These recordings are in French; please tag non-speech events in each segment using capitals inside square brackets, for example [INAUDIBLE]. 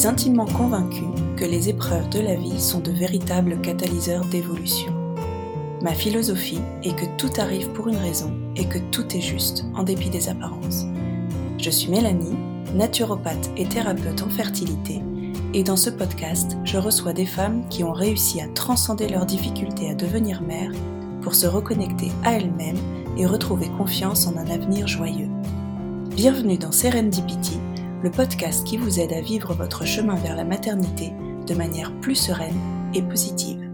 suis intimement convaincue que les épreuves de la vie sont de véritables catalyseurs d'évolution. Ma philosophie est que tout arrive pour une raison et que tout est juste en dépit des apparences. Je suis Mélanie, naturopathe et thérapeute en fertilité, et dans ce podcast, je reçois des femmes qui ont réussi à transcender leurs difficultés à devenir mères pour se reconnecter à elles-mêmes et retrouver confiance en un avenir joyeux. Bienvenue dans Serendipity, le podcast qui vous aide à vivre votre chemin vers la maternité de manière plus sereine et positive.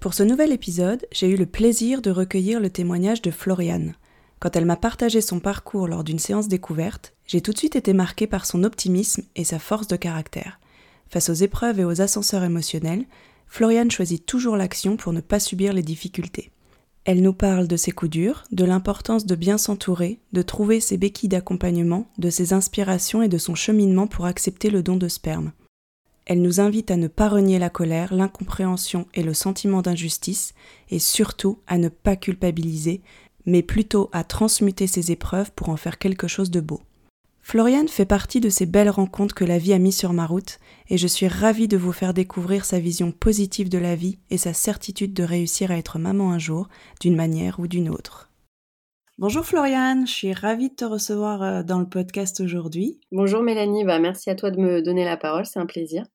Pour ce nouvel épisode, j'ai eu le plaisir de recueillir le témoignage de Floriane. Quand elle m'a partagé son parcours lors d'une séance découverte, j'ai tout de suite été marquée par son optimisme et sa force de caractère. Face aux épreuves et aux ascenseurs émotionnels, Floriane choisit toujours l'action pour ne pas subir les difficultés. Elle nous parle de ses coups durs, de l'importance de bien s'entourer, de trouver ses béquilles d'accompagnement, de ses inspirations et de son cheminement pour accepter le don de sperme. Elle nous invite à ne pas renier la colère, l'incompréhension et le sentiment d'injustice, et surtout à ne pas culpabiliser, mais plutôt à transmuter ces épreuves pour en faire quelque chose de beau. Floriane fait partie de ces belles rencontres que la vie a mis sur ma route, et je suis ravie de vous faire découvrir sa vision positive de la vie et sa certitude de réussir à être maman un jour, d'une manière ou d'une autre. Bonjour Floriane, je suis ravie de te recevoir euh, dans le podcast aujourd'hui. Bonjour Mélanie, bah merci à toi de me donner la parole, c'est un plaisir.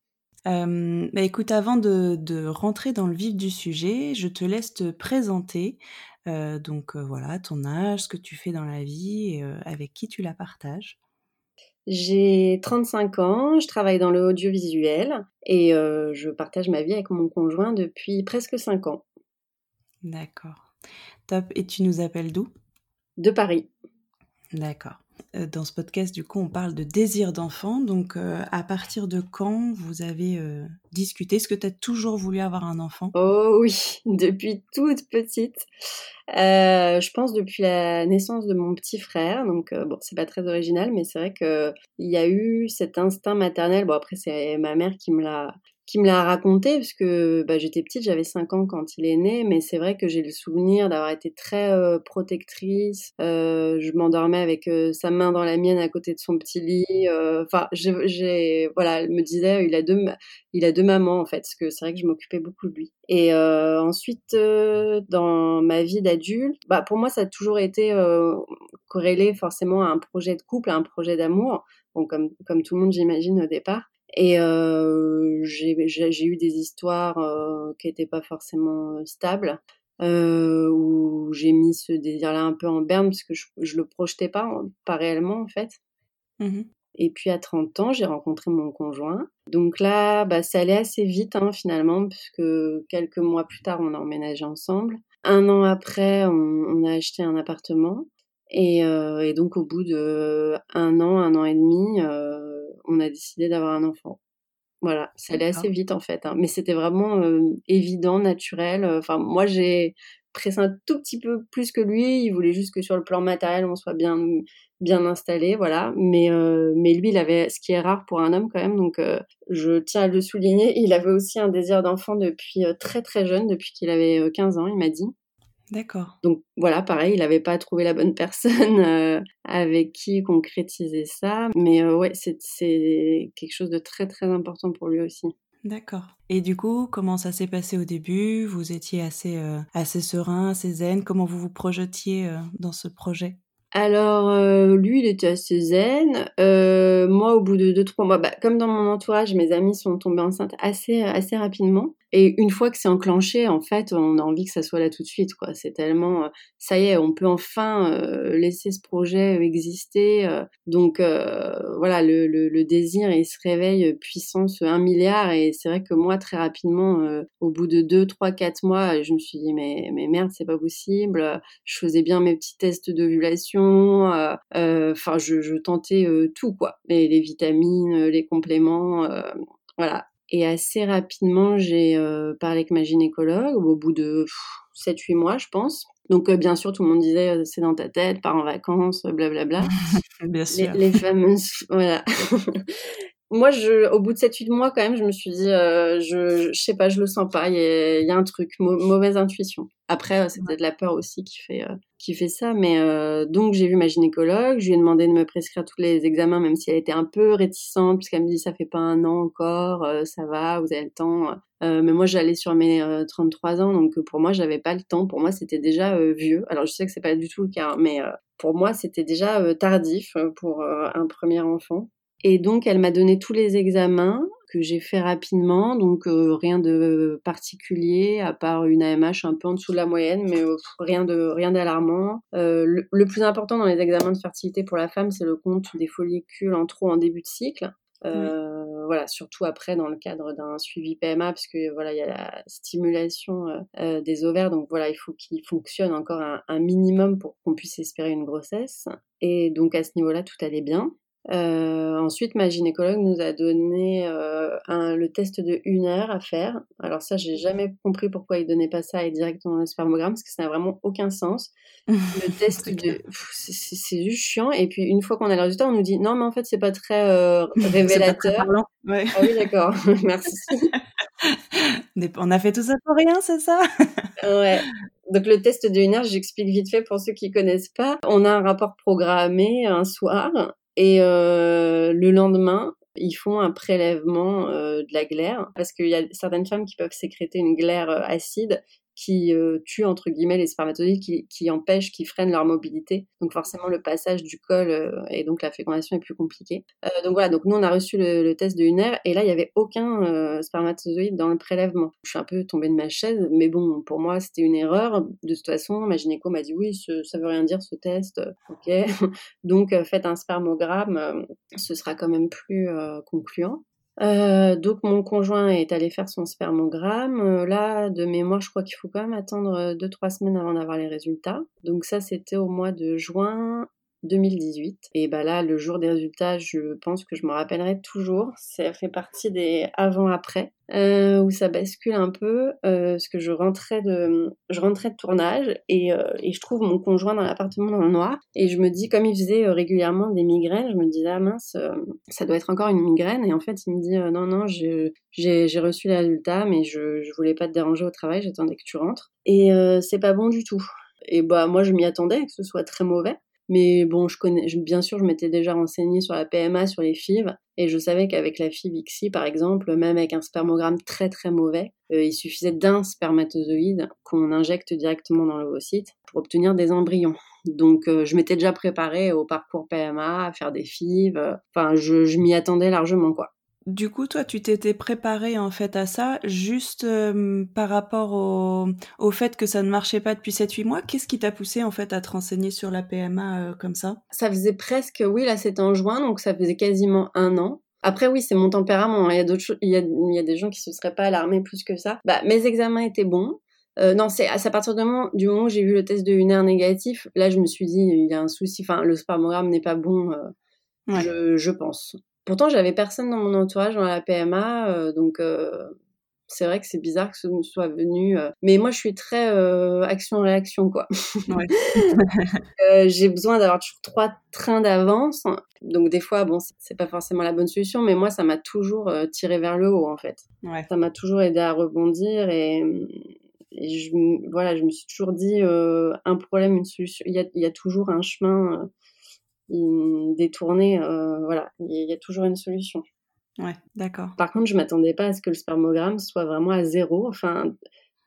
Euh, bah écoute, avant de, rentrer dans le vif du sujet, je te laisse te présenter. Euh, donc voilà, ton âge, ce que tu fais dans la vie et avec qui tu la partages. J'ai 35 ans, je travaille dans le audiovisuel et euh, je partage ma vie avec mon conjoint depuis presque 5 ans. D'accord. Top. Et tu nous appelles d'où? De Paris. D'accord. Euh, dans ce podcast, du coup, on parle de désir d'enfant. Donc, euh, à partir de quand vous avez euh, discuté? Est-ce que tu as toujours voulu avoir un enfant? Oh oui, [LAUGHS] depuis toute petite. je pense depuis la naissance de mon petit frère. Donc, bon, c'est pas très original, mais c'est vrai qu'il y a eu cet instinct maternel. Bon, après, c'est ma mère qui me l'a qui me l'a raconté, parce que bah, j'étais petite, j'avais 5 ans quand il est né, mais c'est vrai que j'ai le souvenir d'avoir été très euh, protectrice. Euh, je m'endormais avec euh, sa main dans la mienne à côté de son petit lit. Enfin, j'ai, voilà, elle me disait, il a deux, il a deux mamans en fait, parce que c'est vrai que je m'occupais beaucoup de lui. Et ensuite, dans ma vie d'adulte, bah, pour moi, ça a toujours été corrélé forcément à un projet de couple, à un projet d'amour. Bon, comme, comme tout le monde, j'imagine, au départ. Et euh, j'ai eu des histoires euh, qui n'étaient pas forcément stables, euh, où j'ai mis ce désir-là un peu en berne parce que je, je le projetais pas, pas réellement en fait. Mmh Et puis à 30 ans, j'ai rencontré mon conjoint. Donc là, bah, ça allait assez vite hein, finalement, puisque quelques mois plus tard, on a emménagé ensemble. Un an après, on, on a acheté un appartement. Et, euh, et, donc au bout de un an, un an et demi, euh, on a décidé d'avoir un enfant. Voilà, ça allait assez vite en fait, hein. mais c'était vraiment évident, naturel. Enfin, moi j'ai pressé un tout petit peu plus que lui. Il voulait juste que sur le plan matériel, on soit bien bien installé, voilà. Mais mais lui, il avait ce qui est rare pour un homme quand même, donc je tiens à le souligner. Il avait aussi un désir d'enfant depuis très très jeune, depuis qu'il avait 15 ans, il m'a dit. D'accord. Donc voilà, pareil, il n'avait pas trouvé la bonne [LAUGHS] personne euh, avec qui concrétiser ça. Mais euh, ouais, c'est quelque chose de très très important pour lui aussi. D'accord. Et du coup, comment ça s'est passé au début? Vous étiez assez, euh, assez serein, assez zen Comment vous vous projetiez dans ce projet? Alors, lui, il était assez zen. moi, au bout de deux, trois mois, bah, comme dans mon entourage, mes amis sont tombés enceintes assez, assez rapidement. Et une fois que c'est enclenché, en fait, on a envie que ça soit là tout de suite. quoi. C'est tellement, euh, ça y est, on peut enfin euh, laisser ce projet euh, exister. donc voilà, le, le, le, désir, il se réveille puissance un milliard. Et c'est vrai que moi, très rapidement, au bout de deux, trois, quatre mois, je me suis dit mais mais merde, c'est pas possible. Je faisais bien mes petits tests d'ovulation. Enfin, je, je, tentais tout quoi, les, les vitamines, les compléments. voilà, et assez rapidement, j'ai euh, parlé avec ma gynécologue au bout de 7-8 mois, je pense. Donc, euh, bien sûr, tout le monde disait euh, c'est dans ta tête, pars en vacances, blablabla. [LAUGHS] bien sûr. Les, les fameuses. Voilà. [LAUGHS] moi, je, au bout de 7-8 mois, quand même, je me suis dit, euh, je, je, sais pas, je le sens pas, il y, y a, un truc, mauvaise intuition. Après, euh, c'est peut-être la peur aussi qui fait, euh, qui fait ça, mais euh, donc j'ai vu ma gynécologue, je lui ai demandé de me prescrire tous les examens, même si elle était un peu réticente, puisqu'elle me dit, ça fait pas un an encore, ça va, vous avez le temps. mais moi, j'allais sur mes 33 ans, donc pour moi, j'avais pas le temps. Pour moi, c'était déjà vieux. Alors, je sais que c'est pas du tout le cas, mais pour moi, c'était déjà tardif pour un premier enfant. Et donc, elle m'a donné tous les examens que j'ai fait rapidement, donc euh, rien de particulier, à part une AMH un peu en dessous de la moyenne, mais euh, rien de rien d'alarmant. Euh, le, plus important dans les examens de fertilité pour la femme, c'est le compte des follicules en trop en début de cycle. Voilà, surtout après dans le cadre d'un suivi PMA, parce que voilà, il y a la stimulation des ovaires, donc voilà, il faut qu'il fonctionne encore un, un minimum pour qu'on puisse espérer une grossesse. Et donc à ce niveau-là, tout allait bien. Euh, ensuite, ma gynécologue nous a donné euh, un, le test de une heure à faire. Alors ça, j'ai jamais compris pourquoi il donnait pas ça et directement le spermogramme, parce que ça n'a vraiment aucun sens. [LAUGHS] Le test de, c'est juste chiant. Et puis une fois qu'on a le résultat, on nous dit non, mais en fait, c'est pas très euh, [LAUGHS] révélateur. ouais. Ah oui, d'accord. [LAUGHS] Merci. on a fait tout ça pour rien, c'est ça? Ouais. Donc le test de une heure, j'explique vite fait pour ceux qui connaissent pas. On a un rapport programmé un soir et euh, le lendemain, ils font un prélèvement euh, de la glaire parce qu'il y a certaines femmes qui peuvent sécréter une glaire euh, acide qui euh, tue entre guillemets les spermatozoïdes, qui, qui empêchent, qui freinent leur mobilité. Donc forcément le passage du col euh, et donc la fécondation est plus compliquée. Euh, donc voilà, donc nous on a reçu le, test de une et là il y avait aucun euh, spermatozoïde dans le prélèvement. Je suis un peu tombée de ma chaise, mais bon pour moi c'était une erreur. De toute façon ma gynéco m'a dit oui ça veut rien dire ce test, ok. [LAUGHS] donc faites un spermogramme, ce sera quand même plus concluant. Euh, donc mon conjoint est allé faire son spermogramme. Euh, là, de mémoire, je crois qu'il faut quand même attendre 2-3 euh, semaines avant d'avoir les résultats. Donc ça, c'était au mois de juin 2018. Et bah là, le jour des résultats, je pense que je me rappellerai toujours. Ça fait partie des avant-après euh, où ça bascule un peu, euh, parce que je rentrais de, je rentrais de tournage et, euh, et je trouve mon conjoint dans l'appartement dans le noir et je me dis comme il faisait régulièrement des migraines, je me dis ah mince, ça doit être encore une migraine et en fait il me dit non non j'ai j'ai reçu les résultats mais je je voulais pas te déranger au travail, j'attendais que tu rentres et c'est pas bon du tout. Et bah moi je m'y attendais que ce soit très mauvais. Mais bon, je connais, bien sûr, je m'étais déjà renseignée sur la PMA, sur les FIV, et je savais qu'avec la FIV XI, par exemple, même avec un spermogramme très très mauvais, euh, il suffisait d'un spermatozoïde qu'on injecte directement dans l'ovocyte pour obtenir des embryons. Donc, euh, je m'étais déjà préparée au parcours PMA, à faire des FIV. Euh, enfin, je m'y attendais largement, quoi. Du coup, toi, tu t'étais préparé en fait à ça, juste euh, par rapport au, au, fait que ça ne marchait pas depuis 7-8 mois. Qu'est-ce qui t'a poussé en fait à te renseigner sur la PMA euh, comme ça? Ça faisait presque, oui, là c'était en juin, donc ça faisait quasiment un an. Après, oui, c'est mon tempérament. Il y a d'autres il y a, il y a des gens qui se seraient pas alarmés plus que ça. Bah, mes examens étaient bons. Euh, non, c'est à partir du moment, du moment où j'ai vu le test de une négatif, là je me suis dit il y a un souci. Enfin, le spermogramme n'est pas bon, je, je pense. Pourtant, j'avais personne dans mon entourage dans la PMA, euh, donc euh, c'est vrai que c'est bizarre que ce soit venu. Euh. Mais moi, je suis très action-réaction, quoi. Ouais. [LAUGHS] j'ai besoin d'avoir toujours trois trains d'avance. Donc des fois, bon, c'est pas forcément la bonne solution, mais moi, ça m'a toujours tiré vers le haut, en fait. Ouais. Ça m'a toujours aidé à rebondir et, je, voilà, je me suis toujours dit un problème, une solution. Il y a, il y a toujours un chemin détourné, euh, voilà, il y, a toujours une solution. Ouais, d'accord. Par contre, je m'attendais pas à ce que le spermogramme soit vraiment à zéro. Enfin,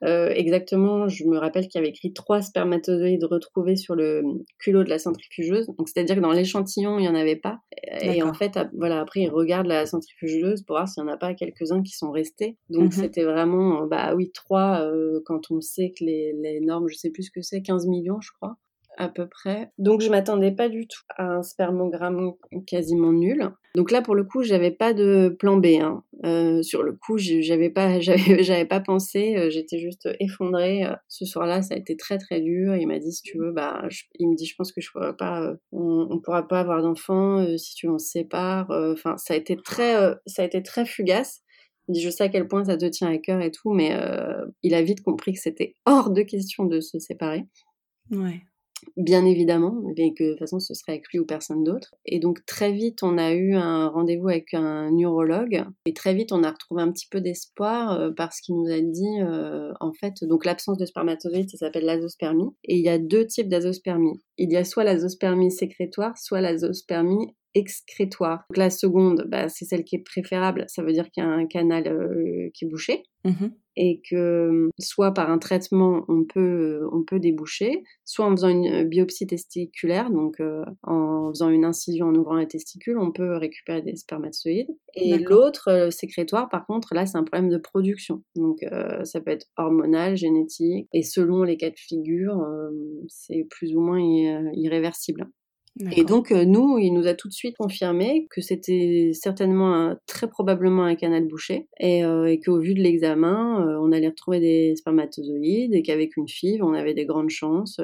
euh, exactement, je me rappelle qu'il y avait écrit trois spermatozoïdes retrouvés sur le culot de la centrifugeuse. Donc, c'est-à-dire que dans l'échantillon, il n'y en avait pas. Et en fait, voilà, après, ils regardent la centrifugeuse pour voir s'il n'y en a pas quelques-uns qui sont restés. Donc, mhm. c'était vraiment, bah oui, trois, euh, quand on sait que les, les normes, je sais plus ce que c'est, 15 millions, je crois à peu près. Donc je m'attendais pas du tout à un spermogramme quasiment nul. Donc là pour le coup j'avais pas de plan B. Hein. Euh, sur le coup j'avais pas [LAUGHS] j'avais pas pensé. Euh, j'étais juste effondrée. Euh, ce soir-là ça a été très très dur. Il m'a dit si tu veux bah il me dit je pense que je on, pourra pas avoir d'enfants si tu en sépares. Enfin ça a été très ça a été très fugace. Il dit je sais à quel point ça te tient à cœur et tout mais il a vite compris que c'était hors de question de se séparer. Ouais. Bien évidemment, mais que de toute façon ce serait avec lui ou personne d'autre. Et donc très vite on a eu un rendez-vous avec un neurologue et très vite on a retrouvé un petit peu d'espoir euh, parce qu'il nous a dit euh, en fait donc l'absence de spermatozoïdes ça s'appelle l'azospermie et il y a deux types d'azospermie. Il y a soit l'azospermie sécrétoire, soit l'azospermie excrétoire. Donc la seconde, bah, c'est celle qui est préférable, ça veut dire qu'il y a un canal euh, qui est bouché. Mmh et que soit par un traitement on peut on peut déboucher, soit en faisant une biopsie testiculaire, donc euh, en faisant une incision en ouvrant les testicules, on peut récupérer des spermatozoïdes. Et l'autre euh, sécrétoire, par contre, là c'est un problème de production, donc euh, ça peut être hormonal, génétique, et selon les cas de figure, c'est plus ou moins irréversible. Et donc, euh, nous, il nous a tout de suite confirmé que c'était certainement très probablement un canal bouché et, euh, qu'au vu de l'examen, euh, on allait retrouver des spermatozoïdes et qu'avec une FIV, on avait des grandes chances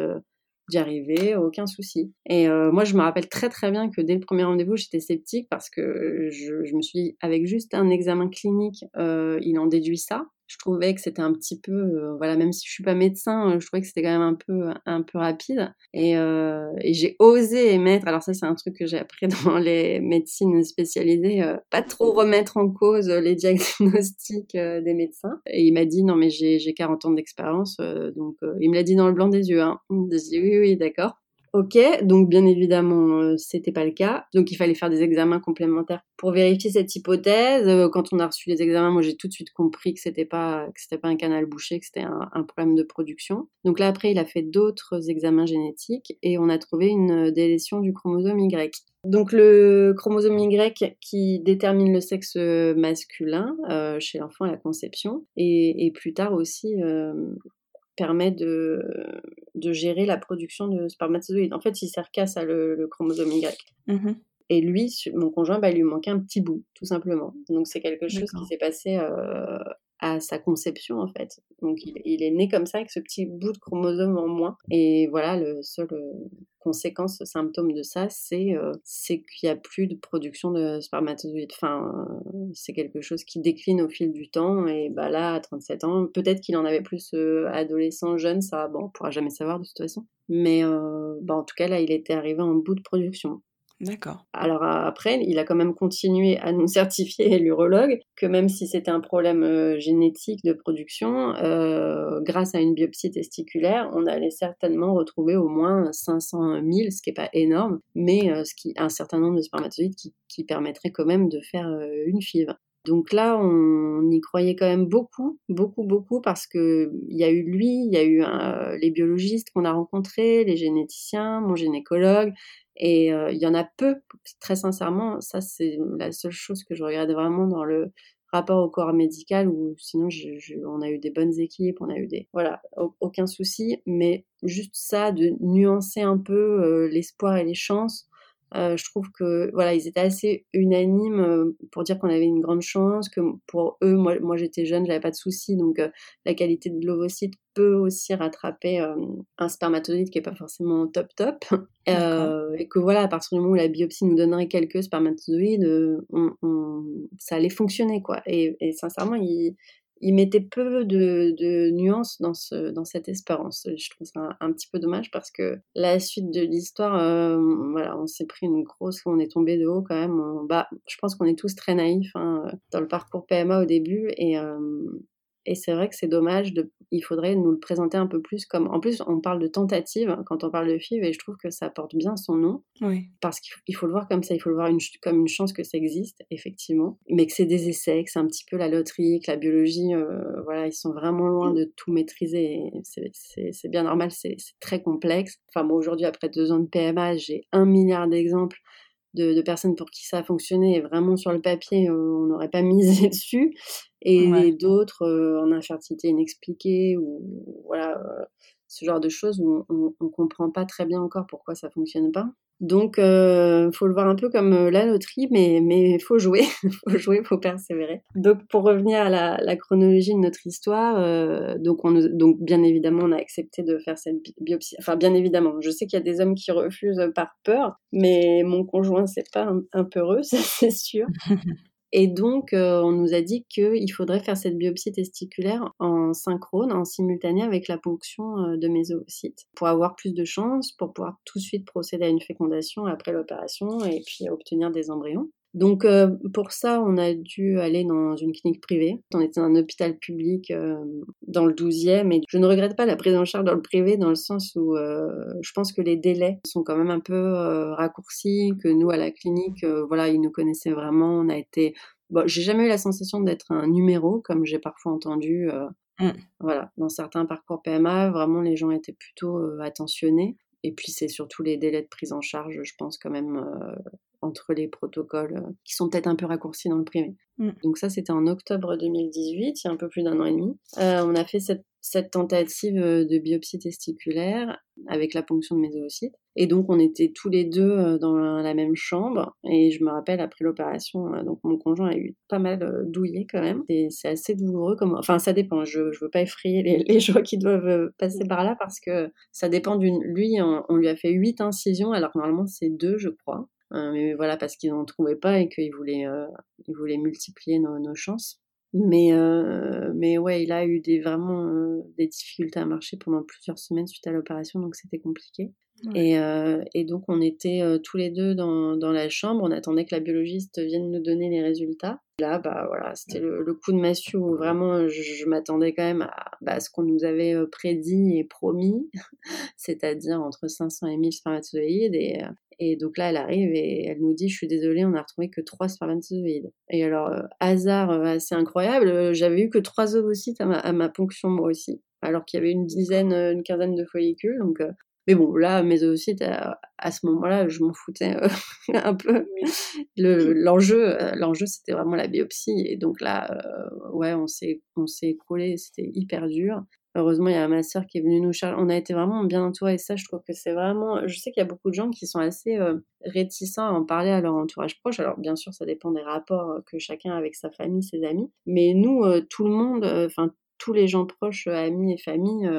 d'y arriver, aucun souci. Et moi, je me rappelle très très bien que dès le premier rendez-vous, j'étais sceptique parce que je, je, me suis dit, avec juste un examen clinique, il en déduit ça je trouvais que c'était un petit peu, euh, voilà, même si je suis pas médecin, euh, je trouvais que c'était quand même un peu, un peu rapide. Et, euh, j'ai osé émettre, alors ça c'est un truc que j'ai appris [LAUGHS] dans les médecines spécialisées, pas trop remettre en cause les [LAUGHS] diagnostics des médecins. Et il m'a dit non mais j'ai 40 ans d'expérience, donc il me l'a dit dans le blanc des yeux. Hein. Dit oui oui d'accord. Ok, donc bien évidemment, euh, c'était pas le cas. Donc il fallait faire des examens complémentaires pour vérifier cette hypothèse. Euh, quand on a reçu les examens, moi j'ai tout de suite compris que c'était pas que c'était pas un canal bouché, que c'était un, problème de production. Donc là après, il a fait d'autres examens génétiques et on a trouvé une délétion du chromosome Y. Donc le chromosome Y qui détermine le sexe masculin euh, chez l'enfant à la conception et, et, plus tard aussi permet de, de gérer la production de spermatozoïdes. En fait, il sert qu'à ça, le, chromosome Y. Mmh Et lui, mon conjoint, bah, il lui manquait un petit bout, tout simplement. Donc c'est quelque chose qui s'est passé euh, à sa conception, en fait. Donc il, est né comme ça, avec ce petit bout de chromosome en moins. Et voilà, le seul euh, conséquence, symptôme de ça, c'est euh, c'est qu'il n'y a plus de production de spermatozoïdes. Enfin, euh, c'est quelque chose qui décline au fil du temps. Et bah là, à 37 ans, peut-être qu'il en avait plus euh, adolescent, jeune, ça, bon, on pourra jamais savoir de toute façon. Mais bah, en tout cas, là, il était arrivé en bout de production. D'accord. Alors après, il a quand même continué à nous [LAUGHS] certifier, l'urologue, que même si c'était un problème euh, génétique de production, euh, grâce à une biopsie testiculaire, on allait certainement retrouver au moins 500 000, ce qui n'est pas énorme, mais euh, qui, un certain nombre de spermatozoïdes qui, qui permettrait quand même de faire une FIV. Donc là, on y croyait quand même beaucoup, beaucoup, beaucoup, parce que il y a eu lui, il y a eu les biologistes qu'on a rencontrés, les généticiens, mon gynécologue, et euh, il y en a peu, très sincèrement, ça c'est la seule chose que je regarde vraiment dans le rapport au corps médical, ou sinon on a eu des bonnes équipes, on a eu des... Voilà, aucun souci, mais juste ça, de nuancer un peu euh, l'espoir et les chances, euh, je trouve que voilà, ils étaient assez unanimes euh, pour dire qu'on avait une grande chance, que pour eux, moi, moi j'étais jeune, j'avais pas de soucis, donc euh, la qualité de l'ovocyte peut aussi rattraper un spermatozoïde qui est pas forcément top top, [LAUGHS] et que voilà, à partir du moment où la biopsie nous donnerait quelques spermatozoïdes, on, on, ça allait fonctionner quoi. Et, et sincèrement, ils il mettait peu de, nuances dans, ce, dans cette espérance. Je trouve ça un, petit peu dommage parce que la suite de l'histoire, euh, voilà, on s'est pris une grosse, on est tombé de haut quand même. bah, je pense qu'on est tous très naïfs hein, dans le parcours PMA au début et, euh, et c'est vrai que c'est dommage, de, il faudrait nous le présenter un peu plus comme... En plus, on parle de tentative quand on parle de FIV et je trouve que ça porte bien son nom. Oui. Parce qu'il faut le voir comme ça, il faut le voir une, comme une chance que ça existe, effectivement. Mais que c'est des essais, que c'est un petit peu la loterie, que la biologie, euh, voilà, ils sont vraiment loin de tout maîtriser. C'est bien normal, c'est très complexe. Enfin, moi, aujourd'hui, après deux ans de PMA, j'ai un milliard d'exemples de, personnes pour qui ça a fonctionné et vraiment sur le papier, on n'aurait pas [LAUGHS] misé dessus. Et d'autres euh, en infertilité inexpliquée ou voilà, euh, ce genre de choses où on ne comprend pas très bien encore pourquoi ça fonctionne pas. Donc, il euh, faut le voir un peu comme euh, la loterie, mais mais faut jouer, [LAUGHS] faut jouer, faut persévérer. Donc, pour revenir à la, chronologie de notre histoire, euh, donc on donc bien évidemment on a accepté de faire cette biopsie. Enfin, bien évidemment, je sais qu'il y a des hommes qui refusent par peur, mais mon conjoint c'est pas un, peu heureux, [LAUGHS] ça c'est sûr. [LAUGHS] Et donc, on nous a dit qu'il faudrait faire cette biopsie testiculaire en synchrone, en simultané avec la ponction de mes oocytes, pour avoir plus de chances, pour pouvoir tout de suite procéder à une fécondation après l'opération et puis obtenir des embryons. Donc euh, pour ça, on a dû aller dans une clinique privée. On était dans un hôpital public euh, dans le 12e et je ne regrette pas la prise en charge dans le privé dans le sens où euh, je pense que les délais sont quand même un peu raccourcis, que nous à la clinique, voilà, ils nous connaissaient vraiment. On a été, bon, j'ai jamais eu la sensation d'être un numéro comme j'ai parfois entendu. Mmh. Voilà, dans certains parcours PMA, vraiment les gens étaient plutôt attentionnés. Et puis c'est surtout les délais de prise en charge, je pense quand même entre les protocoles euh, qui sont peut-être un peu raccourcis dans le privé. Mm. Donc ça, c'était en octobre 2018, il y a un peu plus d'un an et demi. Euh, on a fait cette, cette, tentative euh, de biopsie testiculaire avec la ponction de mes oocytes. Et donc, on était tous les deux dans la même chambre. Et je me rappelle, après l'opération, donc mon conjoint a eu pas mal douillé quand même. Et c'est assez douloureux. Comme... Enfin, ça dépend. Je ne veux pas effrayer les, les, [LAUGHS] gens qui doivent passer par là parce que ça dépend d'une... Lui, on, on lui a fait huit incisions alors que normalement, c'est deux, je crois. Euh, mais voilà, parce qu'ils n'en trouvaient pas et qu'ils voulaient, euh, ils voulaient multiplier nos, nos chances. Mais, euh, mais ouais, il a eu des, vraiment euh, des difficultés à marcher pendant plusieurs semaines suite à l'opération, donc c'était compliqué. Et, euh, et, donc on était tous les deux dans, dans, la chambre, on attendait que la biologiste vienne nous donner les résultats. Là, bah voilà, c'était le, le, coup de massue où vraiment je, je m'attendais quand même à, bah, ce qu'on nous avait prédit et promis, [LAUGHS] c'est-à-dire entre 500 et 1000 spermatozoïdes. Et, et donc là, elle arrive et elle nous dit, je suis désolée, on n'a retrouvé que trois spermatozoïdes. Et alors, euh, hasard euh, assez incroyable, euh, j'avais eu que trois ovocytes à ma, à ma ponction moi aussi, alors qu'il y avait une dizaine, une quinzaine de follicules. Donc, mais bon, là, mes ovocytes, à, à ce moment-là, je m'en foutais [LAUGHS] un peu. L'enjeu, l'enjeu, c'était vraiment la biopsie. Et donc là, ouais, on s'est, on s'est écroulé, c'était hyper dur. Heureusement, il y a ma sœur qui est venue nous charger. On a été vraiment bien entourés ça, je trouve que c'est vraiment. Je sais qu'il y a beaucoup de gens qui sont assez euh, réticents à en parler à leur entourage proche. Alors, bien sûr, ça dépend des rapports euh, que chacun a avec sa famille, ses amis. Mais nous, euh, tout le monde, enfin, tous les gens proches, amis et familles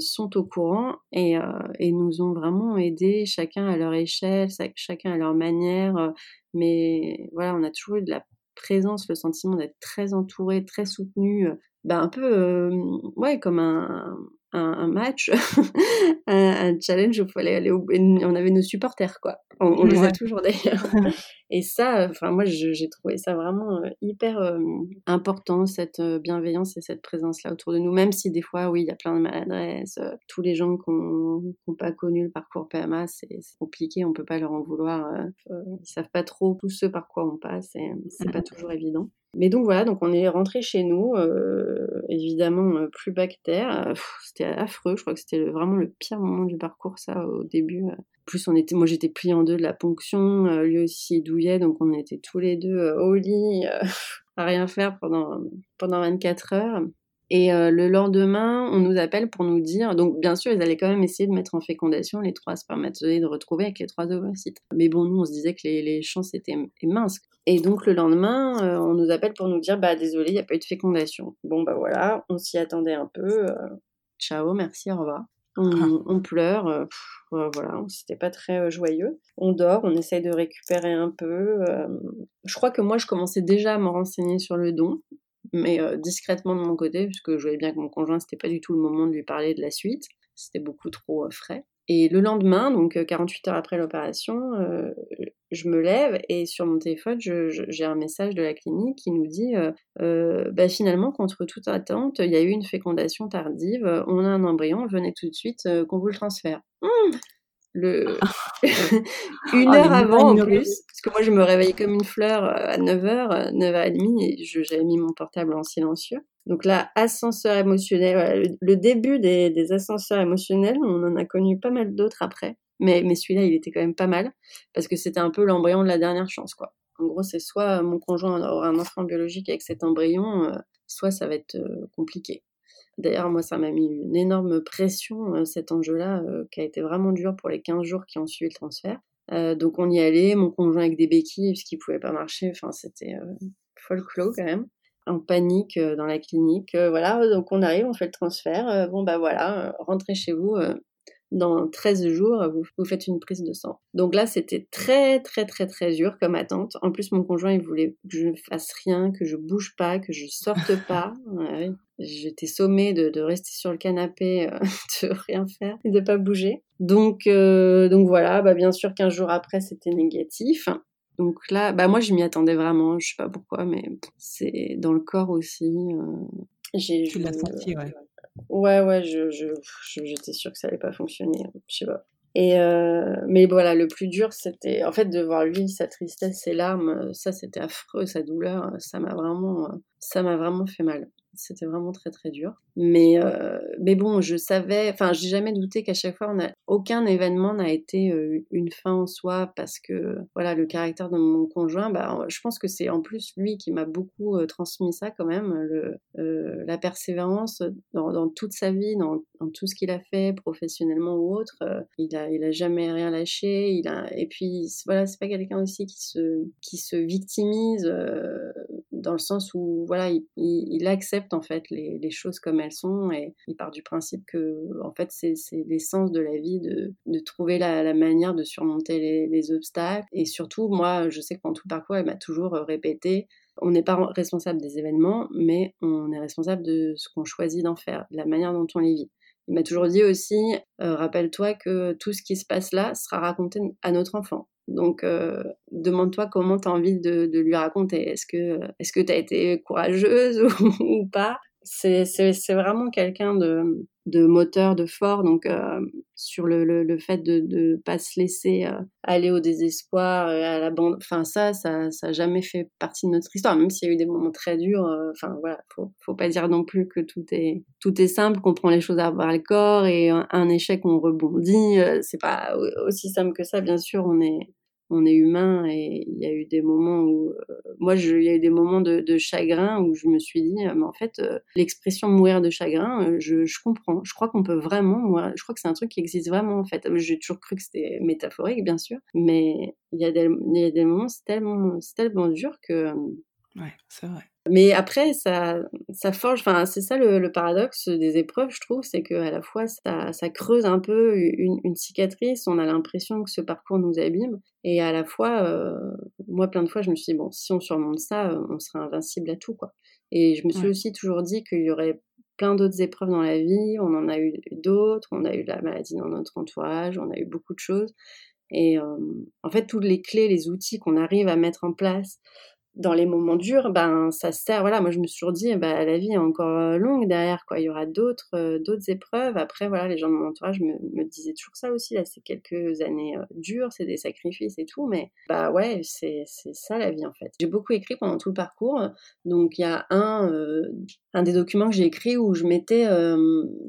sont au courant et, et, nous ont vraiment aidés, chacun à leur échelle, chacun à leur manière. mais voilà, on a toujours eu de la présence, le sentiment d'être très entouré, très soutenu, bah, un peu ouais comme un, un, match, [LAUGHS] un, challenge où il fallait aller au... on avait nos supporters quoi. On, les a toujours d'ailleurs. [LAUGHS] Et ça, enfin moi j'ai trouvé ça vraiment hyper important cette bienveillance et cette présence là autour de nous, même si des fois oui il y a plein de maladresses, tous les gens qui n'ont pas connu le parcours PMA c'est compliqué, on peut pas leur en vouloir, ils savent pas trop tout ce par quoi on passe et c'est pas toujours évident. Mais donc voilà, donc on est rentré chez nous, euh, évidemment euh, plus bactère, c'était affreux, je crois que c'était vraiment le pire moment du parcours ça au début. Plus on était, moi j'étais pliée en deux de la ponction, euh, lui aussi douillet, donc on était tous les deux au lit [LAUGHS] à rien faire pendant pendant 24 heures. Et euh, le lendemain, on nous appelle pour nous dire, donc bien sûr, ils allaient quand même essayer de mettre en fécondation les trois spermatozoïdes retrouvés avec les trois ovocytes. Mais bon, nous, on se disait que les, les chances étaient minces. Et donc le lendemain, euh, on nous appelle pour nous dire, bah désolé, il n'y a pas eu de fécondation. Bon, bah voilà, on s'y attendait un peu. Euh, ciao, merci, au revoir. On, ah. on pleure, voilà, c'était pas très joyeux. On dort, on essaye de récupérer un peu. je crois que moi, je commençais déjà à me renseigner sur le don mais euh, discrètement de mon côté, puisque je voyais bien que mon conjoint, c'était pas du tout le moment de lui parler de la suite, c'était beaucoup trop euh, frais. Et le lendemain, donc 48 euh, heures après l'opération, je me lève et sur mon téléphone, j'ai un message de la clinique qui nous dit bah, finalement, contre toute attente, il y a eu une fécondation tardive, on a un embryon, venez tout de suite qu'on vous le transfère. Mmh le [LAUGHS] une oh, heure avant en plus parce que moi je me réveillais comme une fleur euh, à 9h 9h30 et j'avais mis mon portable en silencieux. Donc là ascenseur émotionnel le, début des, des, ascenseurs émotionnels on en a connu pas mal d'autres après. Mais mais celui-là il était quand même pas mal parce que c'était un peu l'embryon de la dernière chance quoi. En gros c'est soit mon conjoint aura un enfant biologique avec cet embryon euh, soit ça va être euh, compliqué D'ailleurs, moi, ça m'a mis une énorme pression, euh, cet enjeu-là, euh, qui a été vraiment dur pour les 15 jours qui ont suivi le transfert. Euh, donc on y allait, mon conjoint avec des béquilles, puisqu'il ne pouvait pas marcher, enfin c'était folklore quand même, en panique dans la clinique. voilà, donc on arrive, on fait le transfert, bon bah voilà, rentrez chez vous, dans 13 jours, vous, vous faites une prise de sang. Donc là, c'était très, très, très, très dur comme attente. En plus, mon conjoint, il voulait que je ne fasse rien, que je bouge pas, que je sorte [LAUGHS] pas. J'étais sommée de, de, rester sur le canapé, euh, [LAUGHS] de rien faire et de pas bouger. Donc, euh, donc voilà, bah bien sûr qu'un jour après, c'était négatif. Donc là, bah moi, je m'y attendais vraiment. Je sais pas pourquoi, mais c'est dans le corps aussi. Euh, j'ai, tu l'as senti, ouais. Ouais, ouais, je, je, j'étais sûre que ça allait pas fonctionner. Je sais pas. Et euh, mais voilà, le plus dur, c'était en fait de voir lui, sa tristesse, ses larmes. Ça, c'était affreux, sa douleur. Ça m'a vraiment, ça m'a vraiment fait mal. C'était vraiment très très dur. Mais, euh, mais bon, je savais, enfin, j'ai jamais douté qu'à chaque fois, on a, aucun événement n'a été euh, une fin en soi parce que, voilà, le caractère de mon conjoint, bah, je pense que c'est en plus lui qui m'a beaucoup euh, transmis ça quand même, le, la persévérance dans, toute sa vie, dans, dans tout ce qu'il a fait, professionnellement ou autre. il a, il a jamais rien lâché. Il a, et puis, voilà, c'est pas quelqu'un aussi qui se, qui se victimise dans le sens où, voilà, il, accepte en fait les, choses comme elles sont et il part du principe que en fait c'est l'essence de la vie de, de trouver la, manière de surmonter les, obstacles. Et surtout moi je sais que pendant tout le parcours elle m'a toujours répété on n'est pas responsable des événements mais on est responsable de ce qu'on choisit d'en faire de la manière dont on les vit il m'a toujours dit aussi, euh, rappelle-toi que tout ce qui se passe là sera raconté à notre enfant. Donc, euh, demande-toi comment tu as envie de, lui raconter. Est-ce que est-ce que tu as été courageuse [LAUGHS] ou, pas? C'est, vraiment quelqu'un de, de moteur, de fort. Donc, euh, sur le, le, fait de ne pas se laisser euh, aller au désespoir, à la bande, enfin, ça, ça n'a jamais fait partie de notre histoire, même s'il y a eu des moments très durs. Enfin, voilà, faut, faut pas dire non plus que tout est, tout est simple, qu'on prend les choses à bras le corps et un, échec, on rebondit. c'est pas aussi simple que ça, bien sûr. On est, on est humain et il y a eu des moments où euh, moi il y a eu des moments de, chagrin où je me suis dit mais en fait euh, l'expression mourir de chagrin euh, je, je, comprends. Je crois qu'on peut vraiment mourir. Je crois que c'est un truc qui existe vraiment en fait. J'ai toujours cru que c'était métaphorique bien sûr mais il y a des, il y a des moments c'est tellement c'est tellement dur que ouais c'est vrai mais après, ça, ça forge, enfin, c'est ça le, paradoxe des épreuves, je trouve, c'est qu'à la fois, ça, ça, creuse un peu une, une cicatrice, on a l'impression que ce parcours nous abîme, et à la fois, euh, moi, plein de fois, je me suis dit, bon, si on surmonte ça, euh, on sera invincible à tout, quoi. Et je me suis aussi toujours dit qu'il y aurait plein d'autres épreuves dans la vie, on en a eu d'autres, on a eu la maladie dans notre entourage, on a eu beaucoup de choses. Et euh, en fait, toutes les clés, les outils qu'on arrive à mettre en place dans les moments durs, ben ça sert. Voilà, moi je me suis toujours dit, ben, la vie est encore euh, longue derrière, quoi. Il y aura d'autres, euh, d'autres épreuves. Après, voilà, les gens de mon entourage me, me disaient toujours ça aussi. Là, c'est quelques années euh, dures, c'est des sacrifices et tout, mais bah ouais, c'est c'est ça la vie en fait. J'ai beaucoup écrit pendant tout le parcours, donc il y a un un des documents que j'ai écrit où je mettais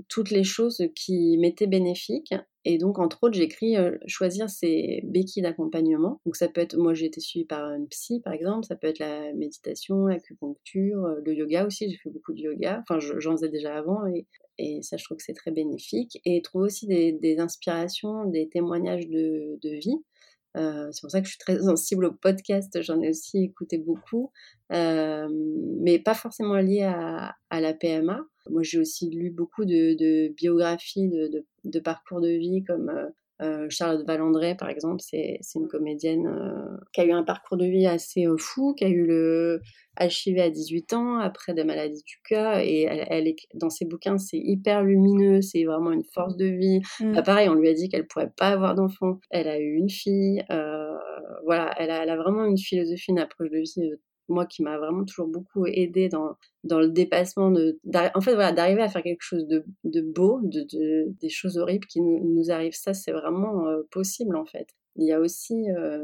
toutes les choses qui m'étaient bénéfiques et donc, entre autres, j'écris euh, choisir ses béquilles d'accompagnement. Donc, ça peut être, moi j'ai été suivie par une psy, par exemple, ça peut être la méditation, l'acupuncture, euh, le yoga aussi, j'ai fait beaucoup de yoga. Enfin, j'en faisais déjà avant et, ça, je trouve que c'est très bénéfique. Et trouver aussi des, inspirations, des témoignages de vie. Euh, c'est pour ça que je suis très sensible au podcast, j'en ai aussi écouté beaucoup, euh, mais pas forcément lié à, à la PMA. Moi, j'ai aussi lu beaucoup de, de biographies, de, de, de, parcours de vie, comme euh, euh Charlotte Valandré, par exemple, c'est une comédienne euh, qui a eu un parcours de vie assez euh, fou, qui a eu le HIV à 18 ans, après des maladies du cœur, et elle, elle est, dans ses bouquins, c'est hyper lumineux, c'est vraiment une force de vie. Mmh. Bah, pareil, on lui a dit qu'elle pourrait pas avoir d'enfant, elle a eu une fille, voilà, elle a, elle a, vraiment une philosophie, une approche de vie moi qui m'a vraiment toujours beaucoup aidé dans, dans le dépassement de en fait voilà d'arriver à faire quelque chose de, de beau de, de, des choses horribles qui nous, nous arrivent ça c'est vraiment euh, possible en fait. Il y a aussi euh,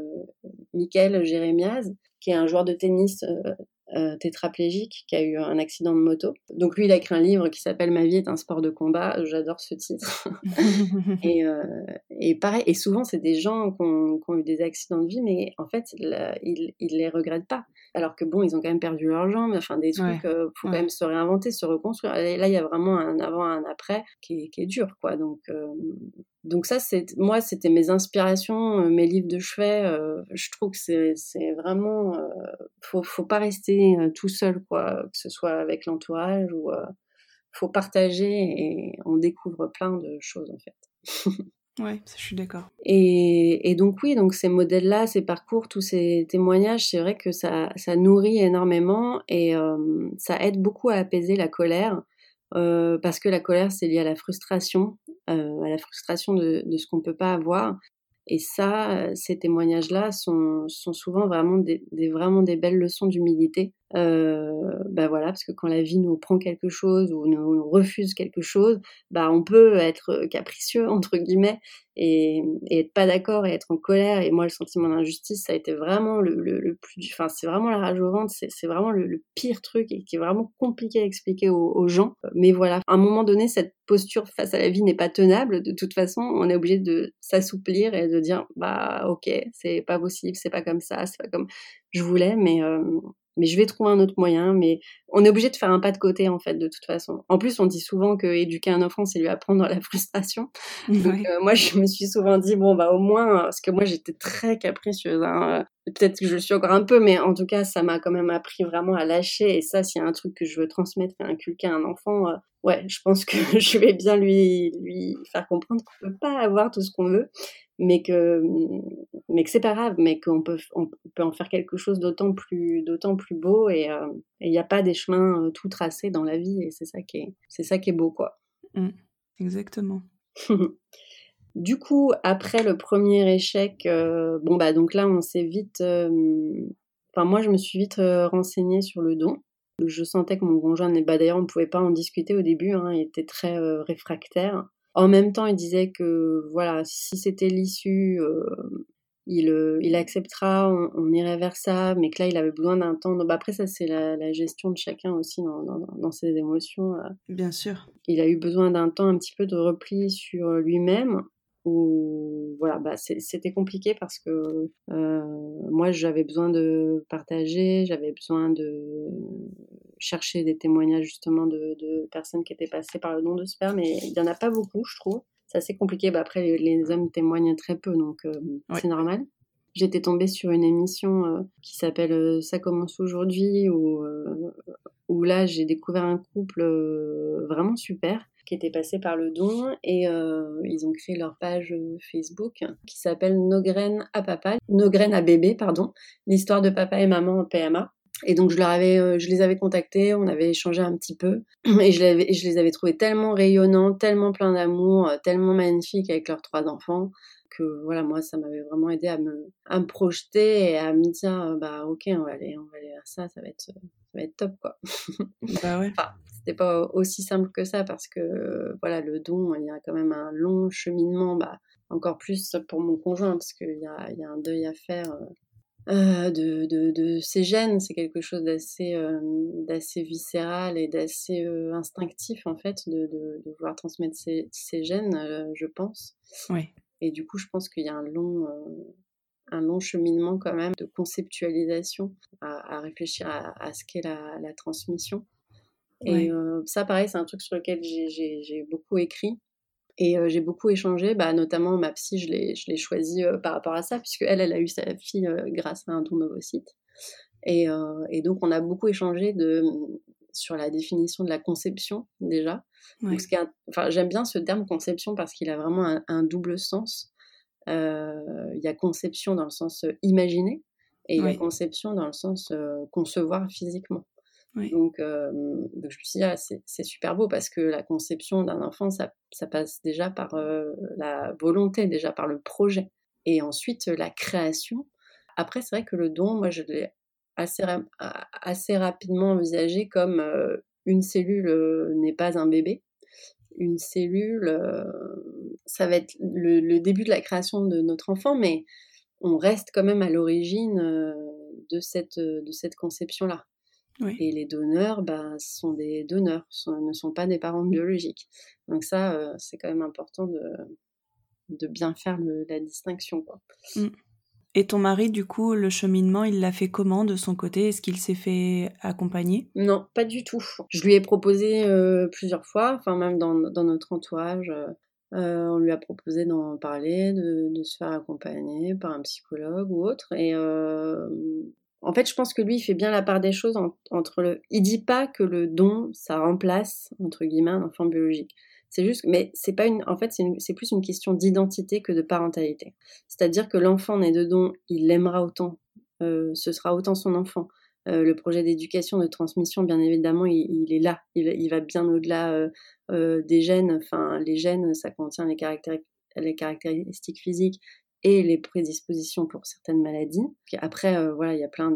Michael Jérémiaz qui est un joueur de tennis euh, euh, tétraplégique qui a eu un accident de moto. Donc lui, il a écrit un livre qui s'appelle Ma vie est un sport de combat. J'adore ce titre. [LAUGHS] et, euh, et, pareil, et souvent c'est des gens qui ont, eu des accidents de vie, mais en fait, ils, ils les regrettent pas. Alors que bon, ils ont quand même perdu leurs jambes, enfin des trucs, il euh, faut quand même se réinventer, se reconstruire. Et là, il y a vraiment un avant, un après qui est, qui est dur, quoi. Donc donc ça, c'est moi, c'était mes inspirations, euh, mes livres de chevet. Euh, je trouve que c'est vraiment, euh, faut, faut pas rester tout seul, quoi, que ce soit avec l'entourage ou faut partager et on découvre plein de choses en fait. [LAUGHS] Ouais, je suis d'accord. Et, et, donc oui, donc ces modèles-là, ces parcours, tous ces témoignages, c'est vrai que ça, ça nourrit énormément et euh, ça aide beaucoup à apaiser la colère. Euh, parce que la colère, c'est lié à la frustration, euh, à la frustration de, de ce qu'on peut pas avoir. Et ça, ces témoignages-là sont, sont souvent vraiment des, des, vraiment des belles leçons d'humilité. Euh, bah voilà, parce que quand la vie nous prend quelque chose ou nous, refuse quelque chose, bah on peut être capricieux [LAUGHS] entre guillemets et, être pas d'accord et être en colère. Et moi, le sentiment d'injustice, ça a été vraiment le, le, plus, enfin c'est vraiment la rage au ventre, c'est vraiment le, le, pire truc et qui est vraiment compliqué à expliquer aux, aux, gens. Mais voilà, à un moment donné, cette posture face à la vie n'est pas tenable. De toute façon, on est obligé de s'assouplir et de dire bah ok, c'est pas possible, c'est pas comme ça, c'est pas comme je voulais, mais euh, mais je vais trouver un autre moyen. Mais on est obligé de faire un pas de côté, en fait, de toute façon. En plus, on dit souvent que éduquer un enfant, c'est lui apprendre la [LAUGHS] frustration. Donc, euh, moi, je me suis souvent dit, bon, bah, au moins, parce que moi, j'étais très capricieuse. Hein. Peut-être que je le suis encore un peu, mais en tout cas, ça m'a quand même appris vraiment à lâcher. Et ça, s'il y a un truc que je veux transmettre et inculquer à un enfant, euh, ouais, je pense que [LAUGHS] je vais bien lui, lui faire comprendre qu'on peut pas avoir tout ce qu'on veut mais que mais que c'est pas grave, mais qu'on peut on peut en faire quelque chose d'autant plus d'autant plus beau et euh, il n'y a pas des chemins euh, tout tracés dans la vie et c'est ça qui est c'est ça qui est beau quoi. Mmh, exactement. [LAUGHS] du coup, après le premier échec, euh, bon bah donc là on s'est vite, enfin moi je me suis vite renseignée sur le don. Je sentais que mon conjoint, bah d'ailleurs on ne pouvait pas en discuter au début, hein, il était très réfractaire. En même temps, il disait que voilà, si c'était l'issue, euh, il, euh, il acceptera, on, irait vers ça, mais que là, il avait besoin d'un temps. Bah, après, ça, c'est la, gestion de chacun aussi dans, dans, ses émotions. Euh. Bien sûr. Il a eu besoin d'un temps un petit peu de repli sur lui-même où voilà bah c'était compliqué parce que euh, moi j'avais besoin de partager j'avais besoin de chercher des témoignages justement de, de, personnes qui étaient passées par le don de sperme mais il y en a pas beaucoup je trouve. C'est assez compliqué bah après les, hommes témoignent très peu donc euh, c'est normal. J'étais tombée sur une émission euh, qui s'appelle Ça commence aujourd'hui où, où là j'ai découvert un couple vraiment super qui étaient passés par le don et euh, ils ont créé leur page euh, Facebook qui s'appelle Nos graines à papa, Nos graines à bébé, pardon, l'histoire de papa et maman en PMA. Et donc je leur avais, euh, je les avais contactés, on avait échangé un petit peu, [CLEARS THROAT] et je, je les avais trouvés tellement rayonnants, tellement pleins d'amour, tellement magnifiques avec leurs trois enfants, que voilà moi ça m'avait vraiment aidé à me, à me projeter et à me dire bah ok on va aller, on va aller vers ça, ça va être, ça va être top quoi. [LAUGHS] Bah ouais. C'était pas aussi simple que ça parce que voilà le don il y a quand même un long cheminement bah encore plus pour mon conjoint parce qu'il y a, y a un deuil à faire euh, de, de, de, ces gènes. C'est quelque chose d'assez euh, d'assez viscéral et d'assez euh, instinctif en fait de, de, de vouloir transmettre ces, ces gènes je pense. Oui et du coup je pense qu'il y a un long un long cheminement quand même de conceptualisation à, à réfléchir à, à ce qu'est la, la transmission et euh, ça, pareil, c'est un truc sur lequel j'ai beaucoup écrit. Et euh, j'ai beaucoup échangé, bah, notamment ma psy, je l'ai choisie euh, par rapport à ça, puisque elle, elle a eu sa fille grâce à un don d'ovocytes. Et, et, donc, on a beaucoup échangé de, sur la définition de la conception, déjà. Enfin, J'aime bien ce terme conception parce qu'il a vraiment un, un double sens. Il y a conception dans le sens imaginer et il y a conception dans le sens concevoir physiquement. Donc, euh, donc, je me suis dit, ah, c'est super beau parce que la conception d'un enfant, ça, ça, passe déjà par euh, la volonté, déjà par le projet. Et ensuite, la création. Après, c'est vrai que le don, moi, je l'ai assez, assez rapidement envisagé comme euh, une cellule n'est pas un bébé. Une cellule, ça va être le, le, début de la création de notre enfant, mais on reste quand même à l'origine de cette, de cette conception-là. Et les donneurs bah, sont des donneurs, ne sont pas des parents biologiques. Donc ça, euh, c'est quand même important de, de bien faire la distinction. Quoi. Mmh. Et ton mari, du coup, le cheminement, il l'a fait comment de son côté? Est-ce qu'il s'est fait accompagner? Non, pas du tout. Je lui ai proposé euh, plusieurs fois, enfin même dans, notre entourage, euh, on lui a proposé d'en parler, de, de, se faire accompagner par un psychologue ou autre. Et en fait, je pense que lui, il fait bien la part des choses entre le. Il dit pas que le don, ça remplace entre guillemets un enfant biologique. C'est juste, mais c'est. En fait, c'est plus une question d'identité que de parentalité. C'est-à-dire que l'enfant né de don, il l'aimera autant, euh, ce sera autant son enfant. Euh, le projet d'éducation, de transmission, bien évidemment, il, est là. Il, va bien au-delà euh, des gènes. Enfin, les gènes, ça contient les caractéristiques physiques, et les prédispositions pour certaines maladies. Après, euh, voilà, il y a plein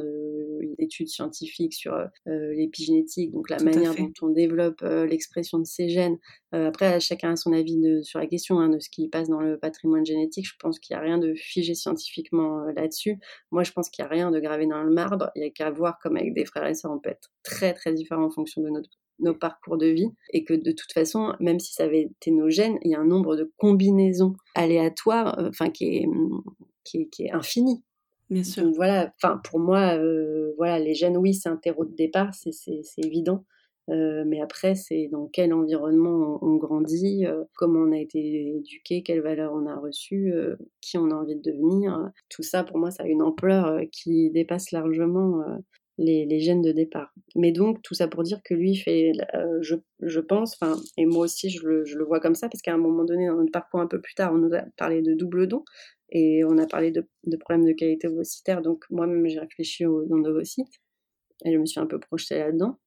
d'études scientifiques sur euh, l'épigénétique, donc la manière dont on développe euh, l'expression de ces gènes. après, chacun a son avis de, sur la question hein, de ce qui passe dans le patrimoine génétique. Je pense qu'il n'y a rien de figé scientifiquement là-dessus. Moi, je pense qu'il n'y a rien de gravé dans le marbre. Il n'y a qu'à voir comme avec des frères et sœurs, on peut être très très différents en fonction de notre nos parcours de vie et que de toute façon, même si ça avait été nos gènes, il y a un nombre de combinaisons aléatoires, euh, enfin qui est, qui est, infini. Bien sûr. Donc, voilà, enfin pour moi, euh, voilà, les gènes, oui, c'est un terreau de départ, c'est évident. Euh, mais après, c'est dans quel environnement on, grandit, comment on a été éduqué, quelles valeurs on a reçues, qui on a envie de devenir. Tout ça, pour moi, ça a une ampleur qui dépasse largement les, gènes de départ. Mais donc, tout ça pour dire que lui fait, euh, je, je, pense, et moi aussi je le, je le, vois comme ça, parce qu'à un moment donné, dans notre parcours un peu plus tard, on nous a parlé de double don, et on a parlé de, de problèmes de qualité ovocytaire, donc moi-même j'ai réfléchi au don d'ovocytes, et je me suis un peu projetée là-dedans.